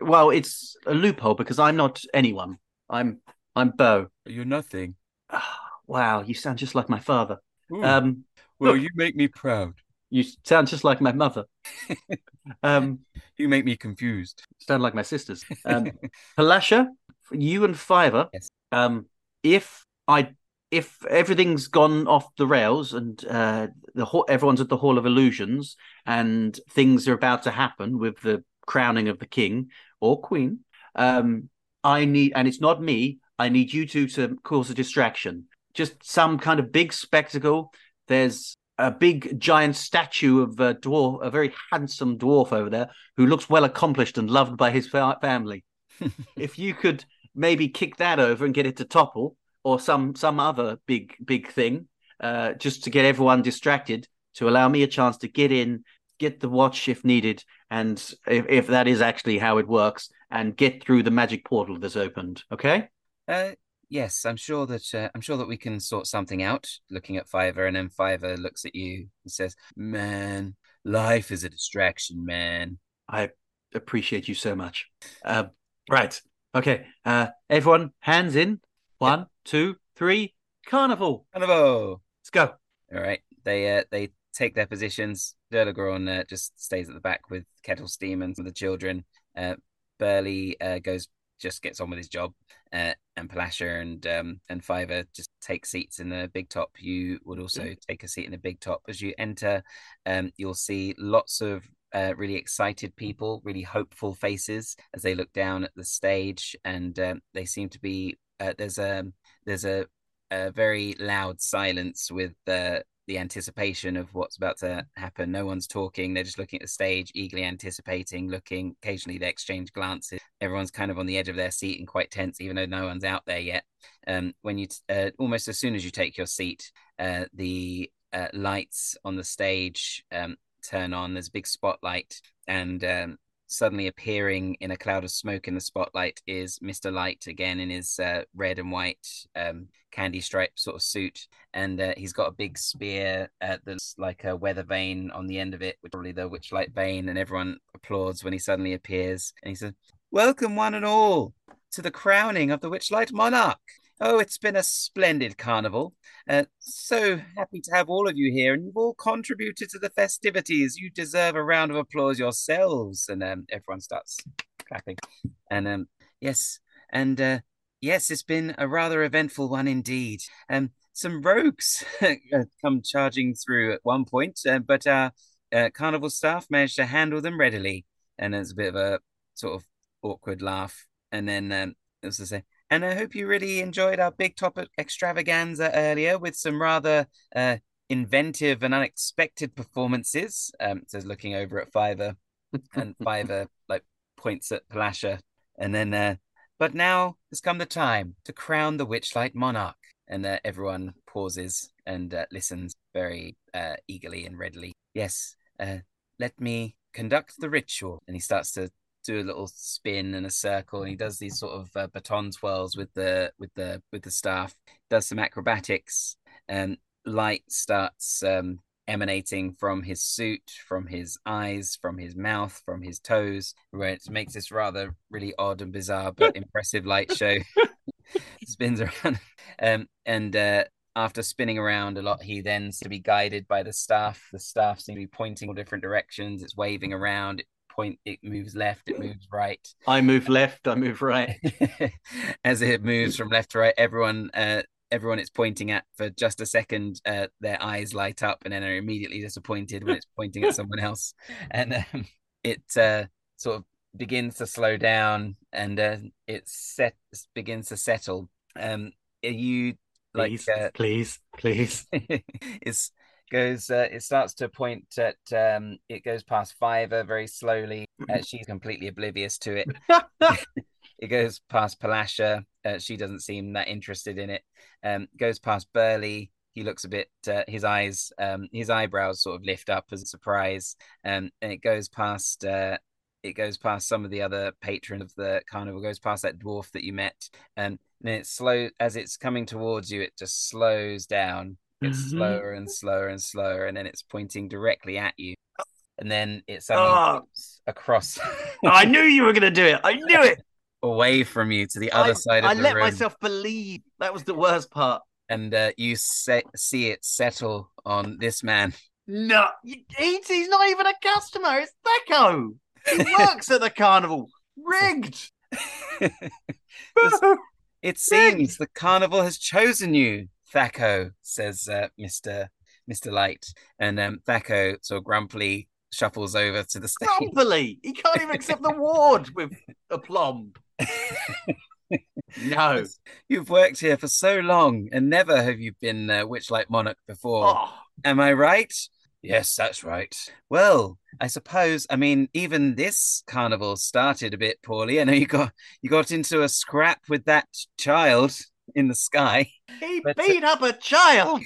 well, it's a loophole because I'm not anyone. I'm I'm Beau. You're nothing. [SIGHS] wow, you sound just like my father. Ooh. Um, well, you make me proud. you sound just like my mother. [LAUGHS] um, You make me confused. sound like my sisters. Um, Palasha, you and Fiver. Yes. Um, if I if everything's gone off the rails and uh, the everyone's at the Hall of Illusions and things are about to happen with the crowning of the king or queen, um, I need and it's not me. I need you two to cause a distraction. Just some kind of big spectacle. There's a big giant statue of a dwarf, a very handsome dwarf over there who looks well accomplished and loved by his fa- family. [LAUGHS] if you could maybe kick that over and get it to topple, or some some other big big thing, uh, just to get everyone distracted, to allow me a chance to get in, get the watch if needed, and if, if that is actually how it works, and get through the magic portal that's opened. Okay. Uh, yes, I'm sure that uh, I'm sure that we can sort something out. Looking at Fiver, and then Fiver looks at you and says, Man, life is a distraction, man. I appreciate you so much. Uh, right. Okay. Uh, everyone, hands in. One, two, three. Carnival. "Carnival!" Let's go. All right, they uh, they take their positions. Dirlagraun uh, just stays at the back with Kettlesteam and some of the children. Uh, Burley uh, goes just gets on with his job, uh, and Palasha and um, and Fiver just take seats in the big top. You would also take a seat in the big top as you enter. Um, you'll see lots of uh, really excited people, really hopeful faces as they look down at the stage, and um, they seem to be. Uh, there's a there's a, a very loud silence with the the anticipation of what's about to happen. No one's talking; they're just looking at the stage, eagerly anticipating, looking. Occasionally, they exchange glances. Everyone's kind of on the edge of their seat and quite tense, even though no one's out there yet. Um, when you t- uh, almost as soon as you take your seat, uh, the uh, lights on the stage um, turn on. There's a big spotlight, and um, suddenly appearing in a cloud of smoke in the spotlight is Mr. Light again in his uh, red and white um, candy stripe sort of suit. And uh, he's got a big spear uh, that's like a weather vane on the end of it, which is probably the Witchlight Vane. And everyone applauds when he suddenly appears. And he says, Welcome, one and all, to the crowning of the Witchlight Monarch. Oh, it's been a splendid carnival. Uh, so happy to have all of you here, and you've all contributed to the festivities. You deserve a round of applause yourselves. And um, everyone starts clapping. And um, yes, and uh, yes, it's been a rather eventful one indeed. Um, some rogues [LAUGHS] come charging through at one point, uh, but our uh, carnival staff managed to handle them readily. And there's a bit of a sort of awkward laugh. And then, um, as I say, and I hope you really enjoyed our big topic extravaganza earlier with some rather uh, inventive and unexpected performances. Um, says looking over at Fiver, and [LAUGHS] Fiver like points at Palasha, and then. Uh, but now has come the time to crown the Witchlight Monarch, and uh, everyone pauses and uh, listens very uh, eagerly and readily. Yes, uh, let me conduct the ritual, and he starts to do a little spin and a circle and he does these sort of uh, baton twirls with the with the with the staff does some acrobatics and light starts um, emanating from his suit from his eyes from his mouth from his toes where it makes this rather really odd and bizarre but [LAUGHS] impressive light show [LAUGHS] spins around um, and uh, after spinning around a lot, he then seems to be guided by the staff. The staff seems to be pointing all different directions. It's waving around. It point. It moves left. It moves right. [LAUGHS] I move left. I move right. [LAUGHS] As it moves from left to right, everyone, uh, everyone it's pointing at for just a second, uh, their eyes light up and then are immediately disappointed when it's pointing at someone else, [LAUGHS] and um, it uh, sort of begins to slow down and uh, it set begins to settle. Um, are you like Please, uh, please, please. it's goes uh, it starts to point at um it goes past Fiver very slowly uh, she's completely oblivious to it [LAUGHS] [LAUGHS] it goes past Palasha Uh, she doesn't seem that interested in it. Um, goes past Burley. He looks a bit. Uh, his eyes, um, his eyebrows sort of lift up as a surprise. Um, and it goes past. Uh, it goes past some of the other patrons of the carnival. Goes past that dwarf that you met, and then it slow as it's coming towards you. It just slows down. It's Mhm. slower and slower and slower, and then it's pointing directly at you. And then it suddenly Oh. across I knew you were going to do it. I knew it. [LAUGHS] away from you to the other I, side of I the let room, myself believe. That was the worst part. and uh, you se- see it settle on this man. No, he's, he's not even a customer. It's Thaco. He [LAUGHS] works at the carnival. Rigged. [LAUGHS] It seems the carnival has chosen you, Thaco, says uh, Mister Mister Light, and um, Thaco sort of grumpily shuffles over to the stage. Grumpily. He can't even accept the award with aplomb. No. You've worked here for so long, and never have you been uh, Witchlight Monarch before. Oh, Am I right? Yes, that's right. Well, I suppose I mean even this carnival started a bit poorly. I know you got you got into a scrap with that child in the sky, he [LAUGHS] But, uh, beat up a child.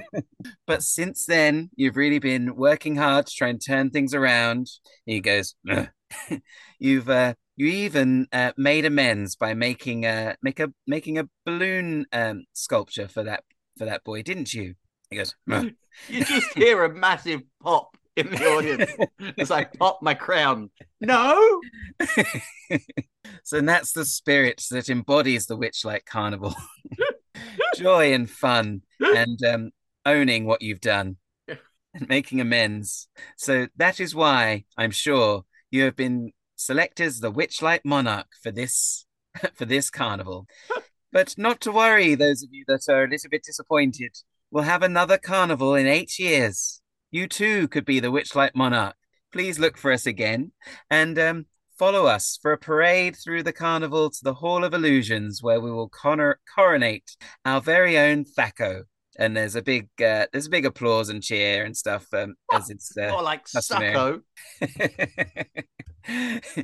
[LAUGHS] but since then you've really been working hard to try and turn things around. He goes, [LAUGHS] you've uh, you even uh, made amends by making a make a making a balloon um, sculpture for that for that boy, didn't you? He goes. You just hear a massive pop in the audience [LAUGHS] as I pop my crown. No. [LAUGHS] So that's the spirit that embodies the Witchlight Carnival. [LAUGHS] Joy and fun and um, owning what you've done and making amends. So that is why I'm sure you have been selected as the Witchlight Monarch for this for this carnival. But not to worry, those of you that are a little bit disappointed. We'll have another carnival in eight years. You too could be the Witchlight Monarch. Please look for us again and um, follow us for a parade through the carnival to the Hall of Illusions, where we will conor- coronate our very own Thaco. And there's a big, uh, there's a big applause and cheer and stuff as it's. Uh, like customary. [LAUGHS]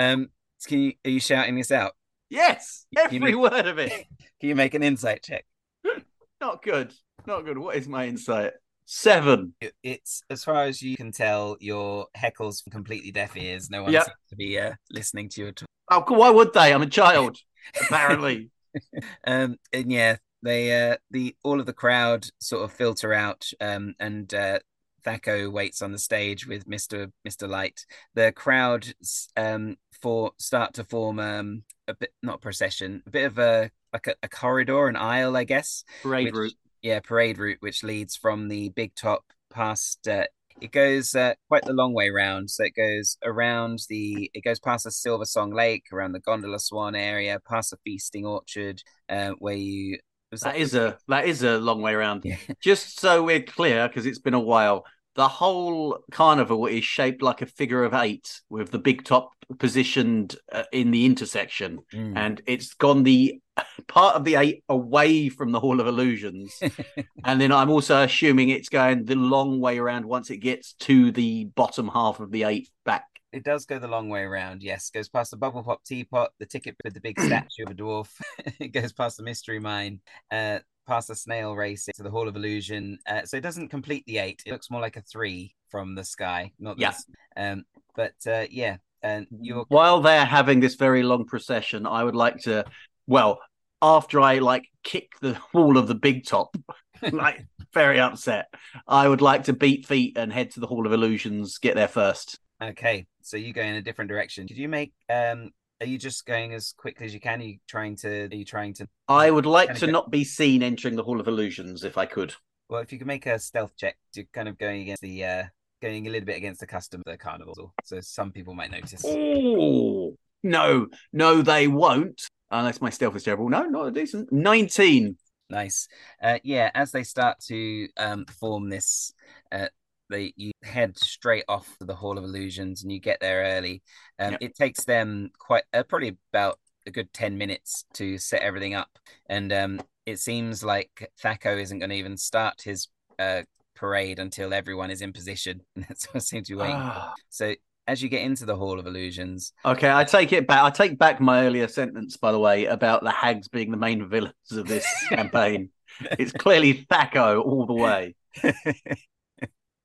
Um, can you are you shouting this out? Yes. Every mean- word of it. [LAUGHS] Can you make an insight check? [LAUGHS] Not good. Not good. What is my insight? Seven. It's as far as you can tell, your heckles from completely deaf ears. No one Yeah. seems to be uh, listening to you at all. Oh, why would they? I'm a child. Apparently. [LAUGHS] [LAUGHS] Um, and yeah, they uh, the all of the crowd sort of filter out, um, and uh, Thaco waits on the stage with Mister Mister Light. The crowd um for start to form um a bit not a procession, a bit of a like a, a corridor, an aisle, I guess. Parade route. Yeah, parade route, which leads from the big top past. Uh, it goes uh, quite the long way round, so it goes around the. It goes past the Silversong Lake, around the Gondola Swan area, past the Feasting Orchard, uh, where you. That is a that is a long way around. Yeah. [LAUGHS] Just so we're clear, because it's been a while, the whole carnival is shaped like a figure of eight, with the big top positioned uh, in the intersection, Mm. and it's gone the [LAUGHS] part of the eight away from the Hall of Illusions, [LAUGHS] and then I'm also assuming it's going the long way around once it gets to the bottom half of the eight back. It does go the long way around. Yes, goes past the bubble pop teapot, the ticket with the big [CLEARS THROAT] statue of a dwarf. [LAUGHS] it goes past the mystery mine, uh, past the snail race to the Hall of Illusion. Uh, so it doesn't complete the eight. It looks more like a three from the sky. Not Yeah. this. Um, but uh, yeah, and you're While they're having this very long procession, I would like to, well, after I like kick the [LAUGHS] wall of the big top, [LAUGHS] like very upset, I would like to beat feet and head to the Hall of Illusions, get there first. okay. So you go in a different direction. Could you make? Um, are you just going as quickly as you can? Are you trying to? Are you trying to? I would like Kinda to go- not be seen entering the Hall of Illusions if I could. Well, if you could make a stealth check, you're kind of going against the. Uh, Going a little bit against the custom of the carnival, so some people might notice. Oh no, no, they won't. Unless my stealth is terrible. No, not a decent. Nineteen. Nice. Uh, yeah, as they start to um, form this, uh, they you head straight off to the Hall of Illusions, and you get there early. Um, Yep. It takes them quite uh, probably about a good ten minutes to set everything up, and um, it seems like Thaco isn't going to even start his uh, parade until everyone is in position. [LAUGHS] That's what seems to be waiting. Ah, So as you get into the Hall of Illusions, Okay, I take it back. I take back my earlier sentence, by the way, about the hags being the main villains of this [LAUGHS] campaign. It's clearly Thaco all the way. [LAUGHS]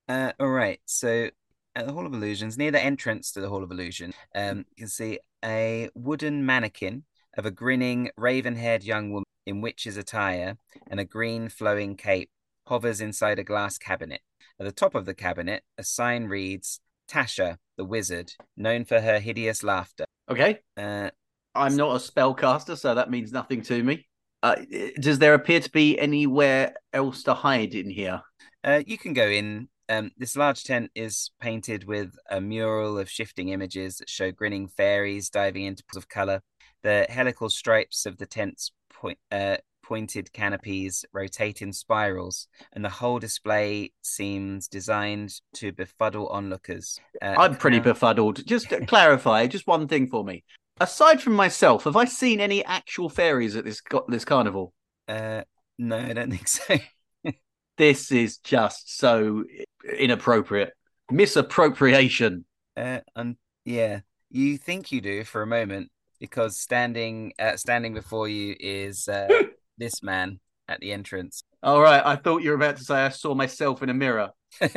uh, all right. So at the Hall of Illusions, near the entrance to the Hall of Illusion, um, you can see a wooden mannequin of a grinning, raven-haired young woman in witch's attire and a green flowing cape hovers inside a glass cabinet. At the top of the cabinet, a sign reads Tasha, the wizard, known for her hideous laughter. Okay, Uh, I'm not a spellcaster, so that means nothing to me. Uh, does there appear to be anywhere else to hide in here? Uh, you can go in. Um, this large tent is painted with a mural of shifting images that show grinning fairies diving into pools of color. The helical stripes of the tent's point, uh, pointed canopies rotate in spirals, and the whole display seems designed to befuddle onlookers. Uh, I'm pretty crown- befuddled. Just to [LAUGHS] clarify, just one thing for me. Aside from myself, have I seen any actual fairies at this this carnival? Uh, no, I don't think so. [LAUGHS] This is just so inappropriate. Misappropriation. Uh, and yeah, you think you do for a moment because standing uh, standing before you is uh, [LAUGHS] this man at the entrance. All right, I thought you were about to say I saw myself in a mirror. [LAUGHS]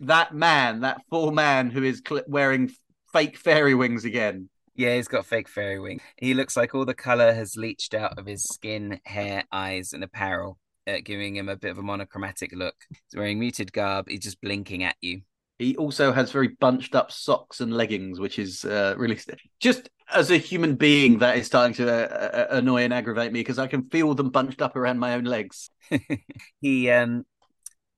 That man, that full man who is cl- wearing fake fairy wings again. yeah, he's got fake fairy wings. He looks like all the color has leached out of his skin, hair, eyes, and apparel, uh, giving him a bit of a monochromatic look. He's wearing muted garb. He's just blinking at you. He also has very bunched up socks and leggings, which is uh, really st- just as a human being that is starting to uh, uh, annoy and aggravate me because I can feel them bunched up around my own legs. [LAUGHS] he um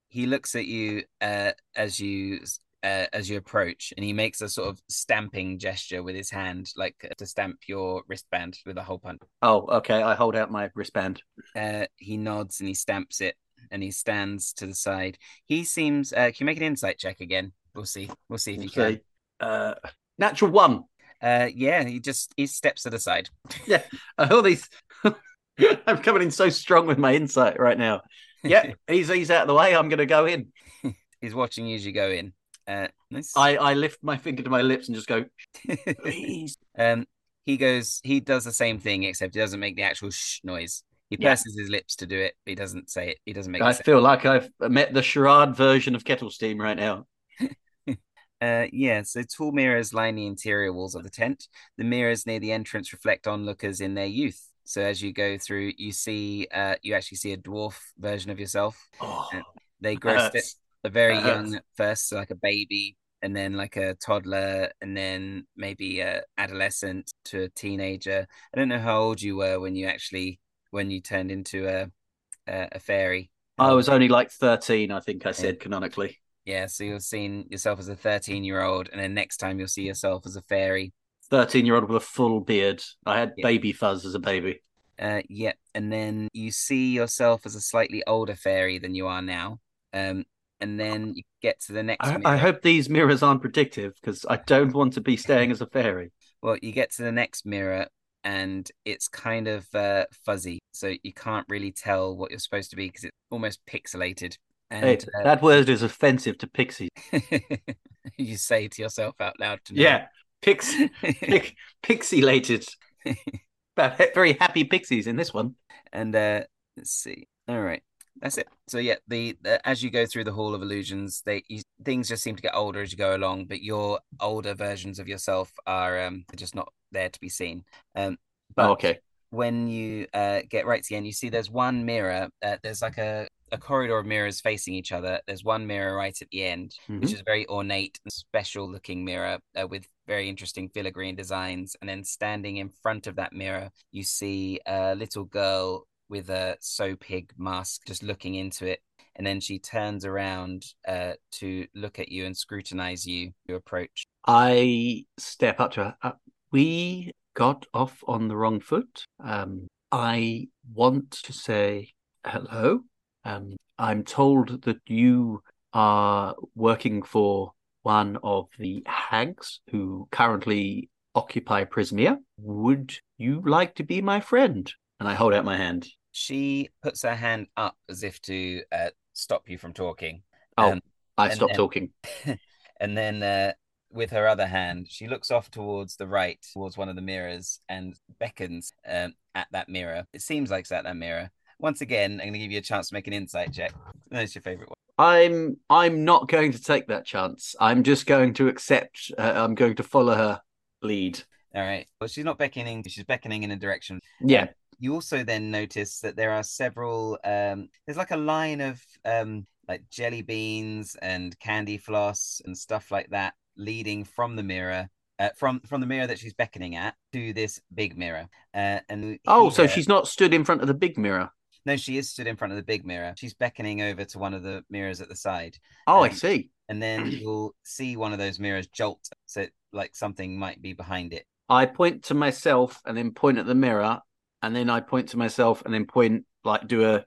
he looks at you uh as you uh, as you approach and he makes a sort of stamping gesture with his hand like uh, to stamp your wristband with a hole punch Oh, okay. I hold out my wristband. uh he nods and he stamps it and he stands to the side he seems uh can you make an insight check again we'll see we'll see if you We'll can. Uh, natural one. uh yeah he just he steps to the side [LAUGHS] Yeah, All these. [LAUGHS] I'm coming in so strong with my insight right now. Yeah, [LAUGHS] he's he's out of the way. I'm going to go in. he's watching you as you go in uh nice I I lift my finger to my lips and just go, please. Um, he goes, he does the same thing, except he doesn't make the actual shh noise. He Yeah. purses his lips to do it. But he doesn't say it. He doesn't make I it. feel like I've met the charade version of Kettlesteam right now. [LAUGHS] Uh, yeah. So tall mirrors line the interior walls of the tent. The mirrors near the entrance reflect onlookers in their youth. So as you go through, you see, uh, you actually see a dwarf version of yourself. Oh, They grow st- a very That young hurts. first, so like a baby, and then like a toddler, and then maybe a adolescent to a teenager. I don't know how old you were when you actually when you turned into a a, a fairy. I was only like 13, I think I said canonically. yeah, so you're seeing yourself as a 13 year old, and then next time you'll see yourself as a fairy. 13 year old with a full beard. I had Yeah. baby fuzz as a baby. Uh, yeah, and then you see yourself as a slightly older fairy than you are now. Um, and then you get to the next. I, I hope these mirrors aren't predictive because I don't want to be staying [LAUGHS] as a fairy. Well, you get to the next mirror and it's kind of uh, fuzzy, so you can't really tell what you're supposed to be because it's almost pixelated. And Hey, that word is offensive to pixies. [LAUGHS] uh, you say to yourself out loud to Yeah, pix, pic, pixilated. But [LAUGHS] very happy pixies in this one. and uh, let's see. All right, that's it. So yeah, the, the as you go through the Hall of Illusions, they you, things just seem to get older as you go along, but your older versions of yourself are um just not there to be seen. Um, but Oh, okay. when you uh, get right to the end, you see there's one mirror. Uh, there's like a, a corridor of mirrors facing each other. There's one mirror right at the end, which Mhm. is a very ornate and special looking mirror uh, with very interesting filigree designs. And then standing in front of that mirror, you see a little girl with a sow pig mask just looking into it. And then she turns around uh, to look at you and scrutinize you. You approach. I step up to her. Uh, we got off on the wrong foot. Um, I want to say hello. Um, I'm told that you are working for one of the hags who currently occupy Prismeer. Would you like to be my friend? And I hold out my hand. She puts her hand up as if to uh, stop you from talking. Oh, Um, I stopped then- talking. [LAUGHS] and then uh, with her other hand, she looks off towards the right, towards one of the mirrors, and beckons um, at that mirror. It seems like it's at that mirror. Once again, I'm going to give you a chance to make an insight check. That's your favorite one. I'm I'm not going to take that chance. I'm just going to accept. Uh, I'm going to follow her lead. All right. Well, she's not beckoning. She's beckoning in a direction. Yeah. You also then notice that there are several. Um, there's like a line of um, like jelly beans and candy floss and stuff like that leading from the mirror. Uh, from from the mirror that she's beckoning at to this big mirror, uh, and Oh, so she's not stood in front of the big mirror. no, she is stood in front of the big mirror. She's beckoning over to one of the mirrors at the side, Oh, I Um, see. and then [CLEARS THROAT] you'll see one of those mirrors jolt, so like something might be behind it. I point to myself and then point at the mirror, and then I point to myself and then point like do a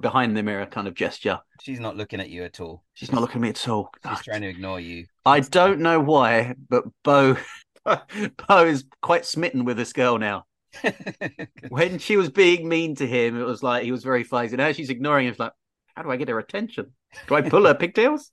behind the mirror kind of gesture. She's not looking at you at all. She's not looking at me at all. She's trying to ignore you. I don't know why, but Beau [LAUGHS] Beau is quite smitten with this girl now. [LAUGHS] When she was being mean to him, it was like he was very fuzzy. Now she's ignoring him. It's like, how do I get her attention? Do I pull her [LAUGHS] pigtails?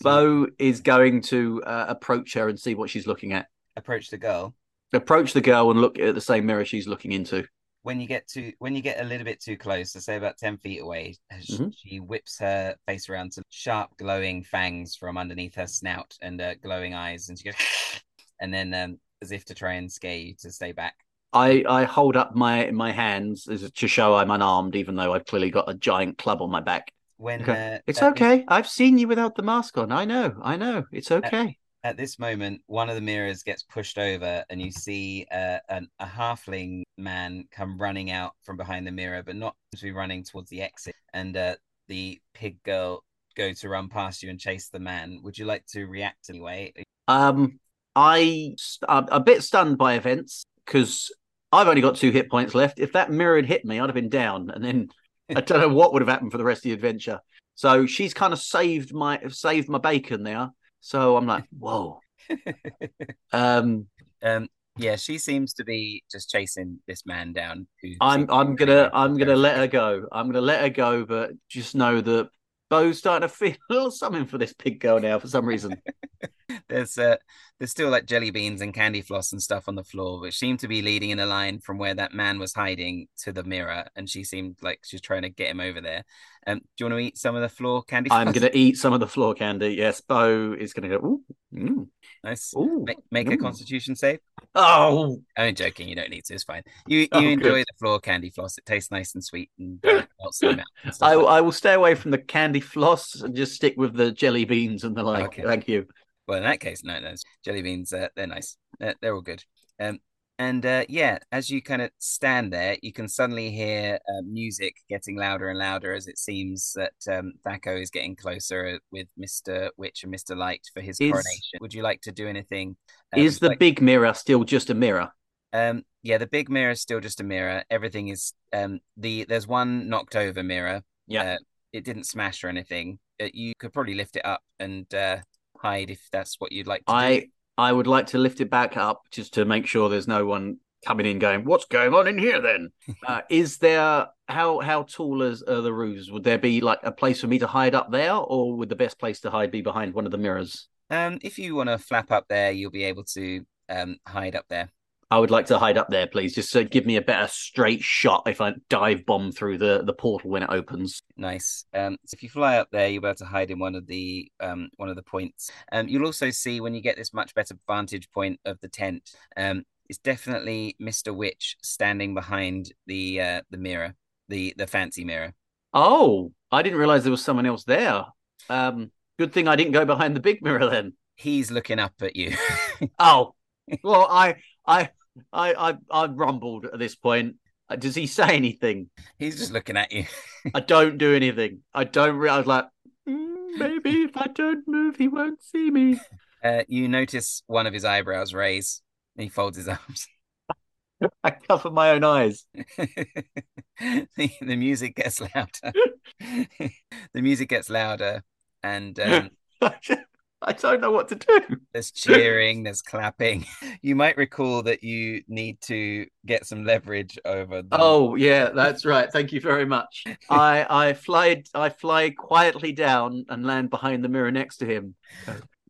Beau is going to uh, approach her and see what she's looking at. Approach the girl. Approach the girl and look at the same mirror she's looking into. When you get to when you get a little bit too close, so say about ten feet away, Mhm. she whips her face around to sharp, glowing fangs from underneath her snout and uh, glowing eyes, and she goes, [LAUGHS] and then um, as if to try and scare you to stay back. I, I hold up my my hands as to show I'm unarmed, even though I've clearly got a giant club on my back. When uh, It's this- okay. I've seen you without the mask on. I know. I know. It's okay. At this moment, one of the mirrors gets pushed over, and you see uh, an, a halfling man come running out from behind the mirror, but not to be running towards the exit. And uh, the pig girl go to run past you and chase the man. Would you like to react anyway? Um, I I'm a bit stunned by events because I've only got two hit points left. If that mirror had hit me, I'd have been down, and then [LAUGHS] I don't know what would have happened for the rest of the adventure. So she's kind of saved my saved my bacon there. So I'm like, whoa. [LAUGHS] Um, um, yeah, she seems to be just chasing this man down. Who I'm seems to be I'm gonna I'm gonna let her go. I'm gonna let her go, but just know that Beau's starting to feel a [LAUGHS] little something for this pig girl now for some reason. [LAUGHS] There's uh, there's still like jelly beans and candy floss and stuff on the floor, which seemed to be leading in a line from where that man was hiding to the mirror, and she seemed like she's trying to get him over there. Um, do you want to eat some of the floor candy? I'm gonna eat some of the floor candy. Yes, Beau is gonna go. Ooh, mm, nice. ooh. Make, make a Constitution save. Oh, I'm joking. You don't need to. It's fine. You [LAUGHS] you Oh, enjoy good. the floor candy floss. It tastes nice and sweet and uh, melts in mouth and [LAUGHS] I, like. I will stay away from the candy floss and just stick with the jelly beans and the like. Okay. Thank you. Well, in that case, no, no, jelly beans. Uh, they're nice. They're, they're all good. Um, and uh, yeah, as you kind of stand there, you can suddenly hear uh, music getting louder and louder as it seems that um, Thaco is getting closer with Mister Witch and Mister Light for his Is- coronation. Would you like to do anything? uh, Is the like- big mirror still just a mirror? um yeah the big mirror is still just a mirror everything is um the there's one knocked over mirror Yeah. uh, it didn't smash or anything uh, you could probably lift it up and uh hide if that's what you'd like to do I I would like to lift it back up just to make sure there's no one coming in going, "What's going on in here?" Then, [LAUGHS] uh, is there how how tall is, are the roofs? Would there be like a place for me to hide up there, or would the best place to hide be behind one of the mirrors? um if you want to flap up there you'll be able to um hide up there I would like to hide up there, please. Just to give me a better straight shot if I dive bomb through the the portal when it opens. Nice. Um, so if you fly up there, you'll be able to hide in one of the um one of the points. Um, you'll also see when you get this much better vantage point of the tent. Um, it's definitely Mister Witch standing behind the uh the mirror, the the fancy mirror. Oh, I didn't realize there was someone else there. Um, good thing I didn't go behind the big mirror then. He's looking up at you. [LAUGHS] Oh, well, I, I, I, I, I rumbled at this point. Uh, Does he say anything? He's just looking at you. I don't do anything. I don't. Re- I was like, [LAUGHS] "Mm, maybe if I don't move, he won't see me. Uh, you notice one of his eyebrows raise, and he folds his arms. [LAUGHS] [LAUGHS] I cover my own eyes. the, the music gets louder. the music gets louder, and um, I don't know what to do. there's cheering, there's clapping. [LAUGHS] You might recall that you need to get some leverage over. The... Oh yeah, that's right. Thank you very much. [LAUGHS] I I fly I fly quietly down and land behind the mirror next to him.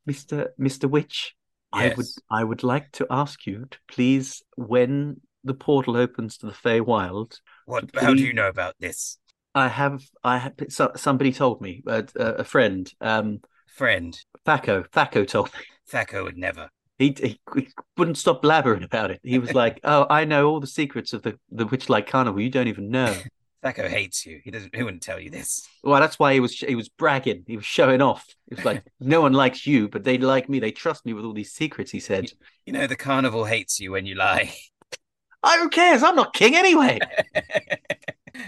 Mister Mister Witch, yes. I would I would like to ask you to please, when the portal opens to the Feywild. What? So How do you know about this, I have I have somebody told me a, a friend, um, friend? Thaco Thaco told me. Thaco would never. He, he, he wouldn't stop blabbering about it. He was like, [LAUGHS] "Oh, I know all the secrets of the the Witchlight Carnival. You don't even know." [LAUGHS] Thaco hates you. He doesn't. He wouldn't tell you this. Well, that's why he was he was bragging. He was showing off. He was like, "No one likes you, but they like me. They trust me with all these secrets." He said, You know the carnival hates you when you lie. [LAUGHS] "I who cares? I'm not king anyway."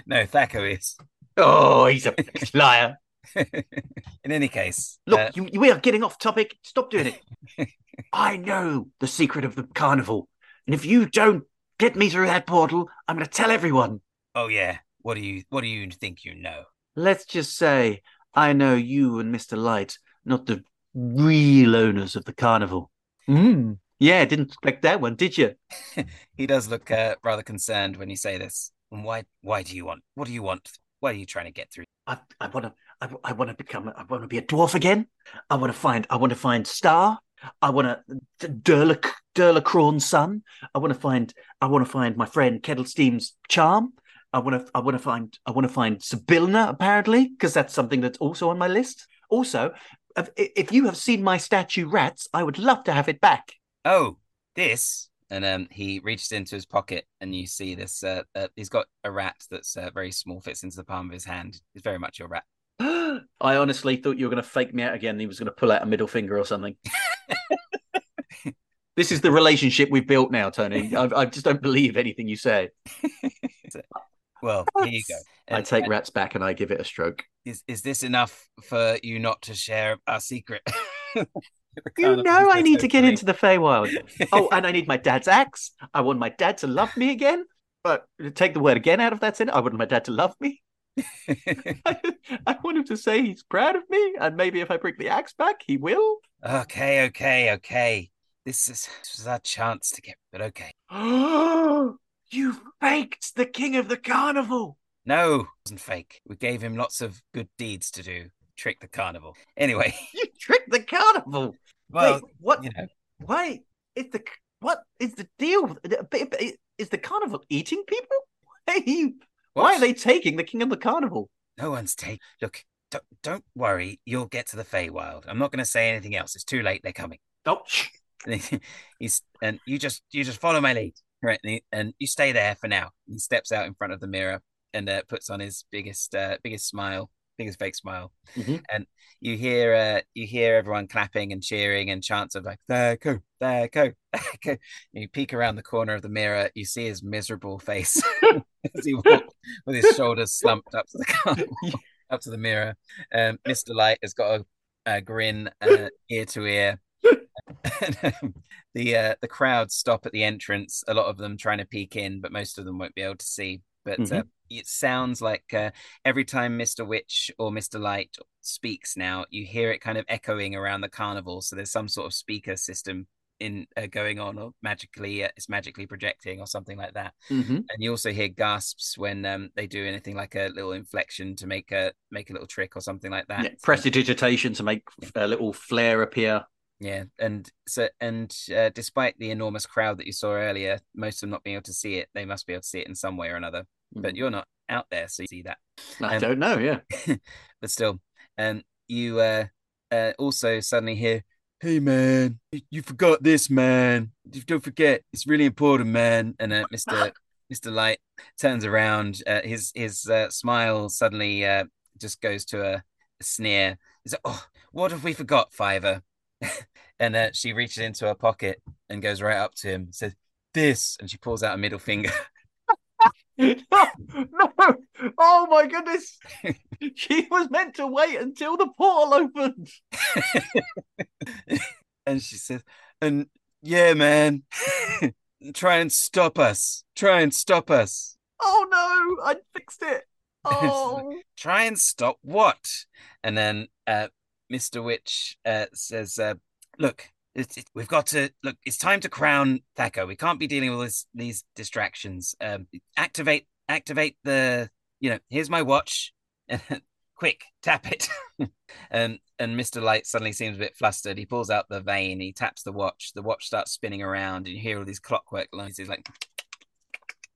no, Thaco is. Oh, he's a liar. [LAUGHS] In any case, Look, uh, you, we are getting off topic. Stop doing it. [LAUGHS] I know the secret of the carnival, and if you don't get me through that portal, I'm going to tell everyone. oh yeah. What do you? What do you think you know? Let's just say I know you and Mister Light, not the real owners of the carnival. Hmm. Yeah, didn't expect that one, did you? [LAUGHS] He does look uh, rather concerned when you say this. And why? Why do you want? What do you want? What are you trying to get through? I, I want to I, I want to become I want to be a dwarf again. I want to find I want to find Star. I want to Durla Dirlagraun's son. I want to find I want to find my friend Kettlesteam's charm. I want to I want to find I want to find Zybilna apparently because that's something that's also on my list. Also, if, if you have seen my statue rats, I would love to have it back. Oh, this. And um, he reaches into his pocket, and you see this. Uh, uh, he's got a rat that's uh, very small, fits into the palm of his hand. It's very much your rat. I honestly thought you were going to fake me out again. He was going to pull out a middle finger or something. [LAUGHS] this is the relationship we've built now, Tony. I, I just don't believe anything you say. [LAUGHS] Well, here you go. I take rats back and I give it a stroke. is is this enough for you not to share our secret? [LAUGHS] You know I need to get into the Feywild. Oh, and I need my dad's axe. I want my dad to love me again. But take the word again out of that sentence. I want my dad to love me. [LAUGHS] I want him to say he's proud of me, and maybe if I bring the axe back, he will. okay, okay, okay. This is this was our chance to get, but okay. [GASPS] you faked the king of the carnival. No, it wasn't fake. We gave him lots of good deeds to do. Trick the carnival. Anyway, [LAUGHS] You tricked the carnival. well, Wait, what? you know, Wait, is the what is the deal? Is the carnival eating people? [LAUGHS] Hey, why are they taking the king of the carnival? No one's taking. Look, don't, don't worry. You'll get to the Feywild. I'm not going to say anything else. It's too late. They're coming. Oh, shh. And he- he's and you just you just follow my lead, right? And, he- and you stay there for now. He steps out in front of the mirror and uh, puts on his biggest uh, biggest smile, biggest fake smile. Mhm. And you hear uh, you hear everyone clapping and cheering and chants of like there go there go [LAUGHS] there go. And you peek around the corner of the mirror. You see his miserable face [LAUGHS] as he walks with his shoulders slumped up to the car, [LAUGHS] up to the mirror. Um, Mr. Light has got a, a grin uh, ear to ear. And, um, the uh, the crowd stop at the entrance. A lot of them trying to peek in, but most of them won't be able to see. But uh, it sounds like uh, every time Mister Witch or Mister Light speaks now, you hear it kind of echoing around the carnival. So there's some sort of speaker system in uh, going on, or magically uh, it's magically projecting, or something like that Mhm. and you also hear gasps when um, they do anything like a little inflection to make a make a little trick or something like that. Yeah, prestidigitation to make a little flare appear. Yeah, and so and uh, despite the enormous crowd that you saw earlier, most of them not being able to see it, they must be able to see it in some way or another. But you're not out there, so you see that. I um, don't know. Yeah. [LAUGHS] But still, um, you uh, uh also suddenly hear, "Hey man, you, you forgot this, man. Don't forget, it's really important, man." And uh, Mister Mister Light turns around. Uh, his his uh, smile suddenly uh, just goes to a, a sneer. He's like, "Oh, what have we forgot, Fiver?" [LAUGHS] and uh, she reaches into her pocket and goes right up to him. and Says, "This," and she pulls out a middle finger. [LAUGHS] [LAUGHS] no, no. Oh my goodness. she was meant to wait until the portal opened. and she says, "And yeah, man, try and stop us. Try and stop us. Oh no, I fixed it. Oh. Try and stop what?" And then uh, Mister Witch uh, says, uh, "Look." It's, it, we've got to look. It's time to crown Thaco. We can't be dealing with this, these distractions. Um, activate, activate the. You know, here's my watch. [LAUGHS] quick, tap it. [LAUGHS] and and Mr. Light suddenly seems a bit flustered. He pulls out the vane, he taps the watch, the watch starts spinning around, and you hear all these clockwork noises like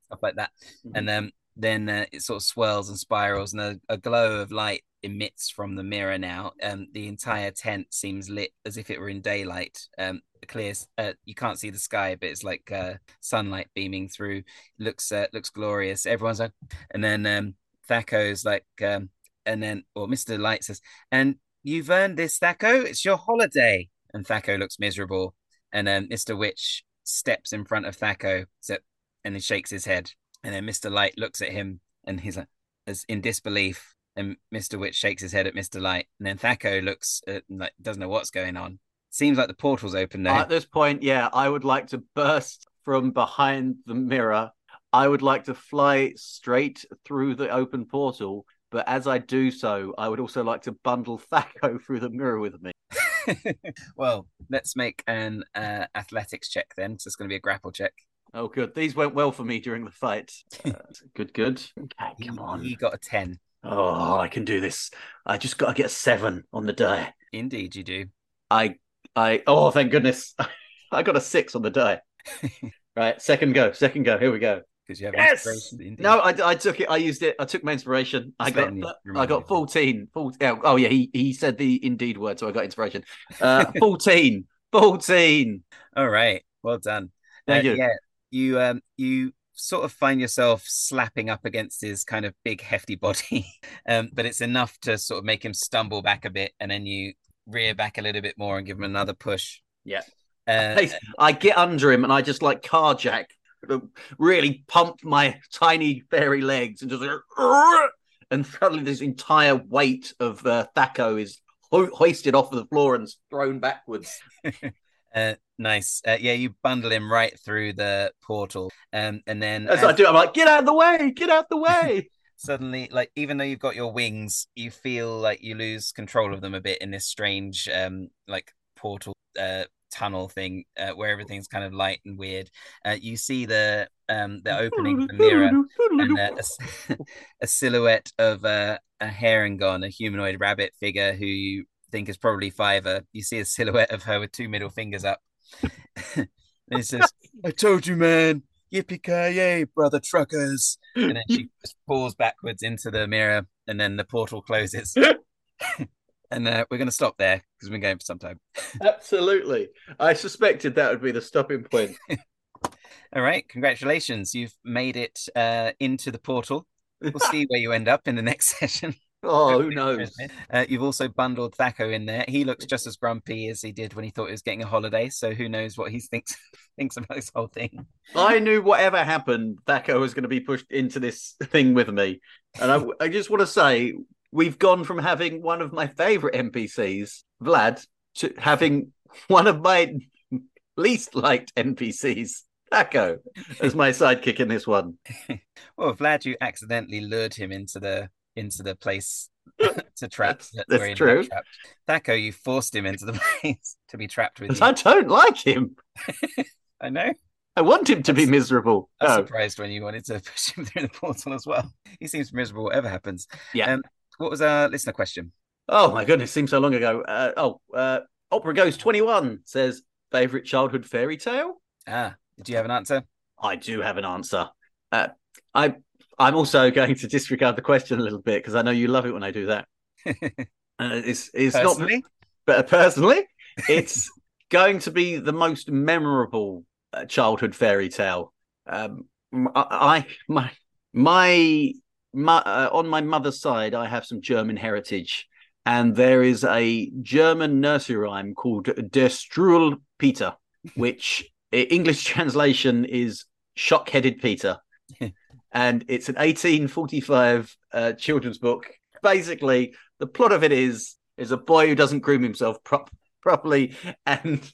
stuff like that. Mm-hmm. And um, then uh, it sort of swirls and spirals, and a, a glow of light emits from the mirror now. Um, the entire tent seems lit as if it were in daylight. Um, clear, uh, you can't see the sky, but it's like uh, sunlight beaming through. Looks uh, looks glorious. Everyone's like, and then um, Thaco's like, um, and then or Mister Light says, and you've earned this, Thaco. It's your holiday. And Thaco looks miserable. And then Mister Witch steps in front of Thaco, so, and he shakes his head. And then Mister Light looks at him, and he's like, as in disbelief. And Mister Witch shakes his head at Mister Light, and then Thaco looks at, like doesn't know what's going on. Seems like the portal's open now. At this point, yeah, I would like to burst from behind the mirror. I would like to fly straight through the open portal, but as I do so, I would also like to bundle Thaco [LAUGHS] through the mirror with me. [LAUGHS] well, let's make an uh, athletics check then. So it's going to be a grapple check. Oh, good. These went well for me during the fight. [LAUGHS] Uh, good, good. Okay, come on. He got a 10. Oh, I can do this. I just got to get a seven on the die. Indeed, you do. I, I. Oh, thank goodness. [LAUGHS] I got a six on the die. [LAUGHS] right, second go. Second go. Here we go. Because you have Yes! inspiration. No, I, I took it. I used it. I took my inspiration. I got. I got 14. 14 oh yeah, he he said the indeed word, so I got inspiration. Uh, [LAUGHS] 14. 14. All right. Well done. Thank Uh, you. Yeah. You um you sort of find yourself slapping up against his kind of big hefty body. [LAUGHS] um, but it's enough to sort of make him stumble back a bit and then you rear back a little bit more and give him another push. Yeah. Uh, I get under him and I just like carjack, really pump my tiny fairy legs and just like, and suddenly this entire weight of uh, Thaco is ho- hoisted off of the floor and thrown backwards. [LAUGHS] uh, nice. Uh, yeah, you bundle him right through the portal. Um, and then As as- I do, I'm like, get out of the way, get out the [LAUGHS] way. suddenly like even though you've got your wings you feel like you lose control of them a bit in this strange um like portal uh tunnel thing uh, where everything's kind of light and weird uh, you see the um the opening of the mirror and uh, a, [LAUGHS] a silhouette of uh, a Harengon, a humanoid rabbit figure who you think is probably Fiver. You see a silhouette of her with two middle fingers up. [LAUGHS] and it says, I told you, man. Yippee ki yay, brother truckers. and then she just falls backwards into the mirror, and then the portal closes. [LAUGHS] and uh, we're going to stop there because we've been going for some time. [LAUGHS] Absolutely. I suspected that would be the stopping point. All right, congratulations. You've made it uh, into the portal. We'll see where you end up in the next session. Oh, who knows? Uh, you've also bundled Thaco in there. He looks just as grumpy as he did when he thought he was getting a holiday. So who knows what he [LAUGHS] thinks thinks about this whole thing. I knew whatever happened, Thaco was going to be pushed into this thing with me. And I, I just want to say, we've gone from having one of my favorite NPCs, Vlad, to having one of my [LAUGHS] least liked NPCs, Thaco, as my [LAUGHS] sidekick in this one. Well, Vlad, you accidentally lured him into the into the place [LAUGHS] to trap. That's- that- that's where he true. trapped. Thaco, you forced him into the [LAUGHS] place to be trapped with you. I don't like him. [LAUGHS] I know. I want him to be miserable. I was No. surprised when you wanted to push him through the portal as well. He seems miserable, whatever happens. Yeah. Um, what was our listener question? Oh my goodness, seems so long ago. Uh, oh, uh, Opera Ghost 21 says, favorite childhood fairy tale? Ah, do you have an answer? I do have an answer. Uh, I I'm also [LAUGHS] going to disregard the question a little bit because I know you love it when I do that. [LAUGHS] Uh, it's it's not Personally? but personally, it's [LAUGHS] going to be the most memorable uh, childhood fairy tale. Um, I, I my my, my uh, on my mother's side, I have some German heritage, and there is a German nursery rhyme called Der Struhl Peter, which English translation is shock-headed Peter, and it's an 1845 uh, children's book. Basically, the plot of it is is a boy who doesn't groom himself prop- properly [LAUGHS] and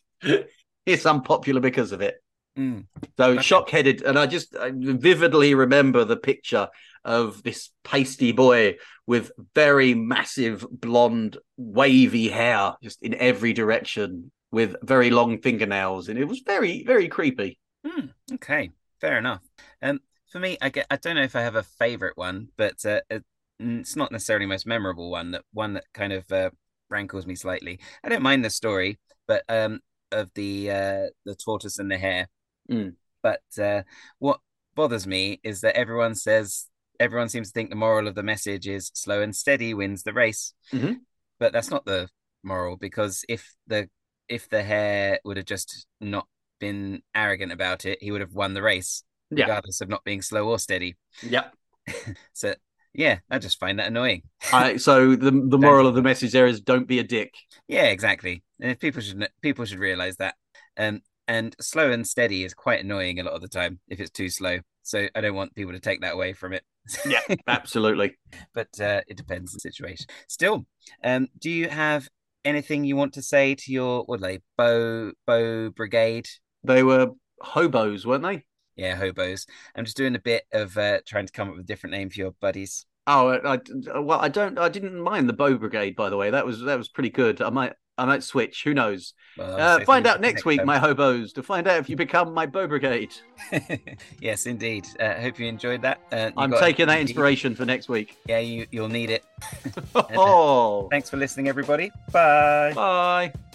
is unpopular because of it. Mm. So Okay. shock-headed, and I just I vividly remember the picture of this pasty boy with very massive blonde wavy hair just in every direction with very long fingernails and it was very very creepy Hmm, okay, fair enough. Um, for me, I get I don't know if I have a favorite one, but uh, uh, it's not necessarily most memorable one. That one that kind of uh, rankles me slightly. I don't mind the story, but um, of the uh, the tortoise and the hare. Mm. But uh, what bothers me is that everyone says everyone seems to think the moral of the message is slow and steady wins the race. Mhm. But that's not the moral because if the if the hare would have just not been arrogant about it, he would have won the race, Yeah. regardless of not being slow or steady. Yep. [LAUGHS] So yeah, I just find that annoying. I, so the the moral of the message there is don't be a dick. Yeah, exactly. And if people should people should realize that. Um, and slow and steady is quite annoying a lot of the time if it's too slow. So I don't want people to take that away from it. [LAUGHS] Yeah, absolutely. but uh, it depends on the situation. Still, um, do you have anything you want to say to your what are they Beau Beau brigade? They were hobos, weren't they? Yeah, hobos. I'm just doing a bit of uh, trying to come up with a different name for your buddies. Oh, I, I- well, I don't. I didn't mind the Beau Brigade, by the way. That was that was pretty good. I might I might switch. Who knows? Well, Uh, so find out next for week, time. my hobos, to find out if you become my Beau Brigade. [LAUGHS] yes, indeed. Uh, hope you enjoyed that. Uh, you I'm taking that inspiration for next week. Yeah, you, you'll need it. [LAUGHS] [LAUGHS] Oh, Thanks for listening, everybody. Bye. bye.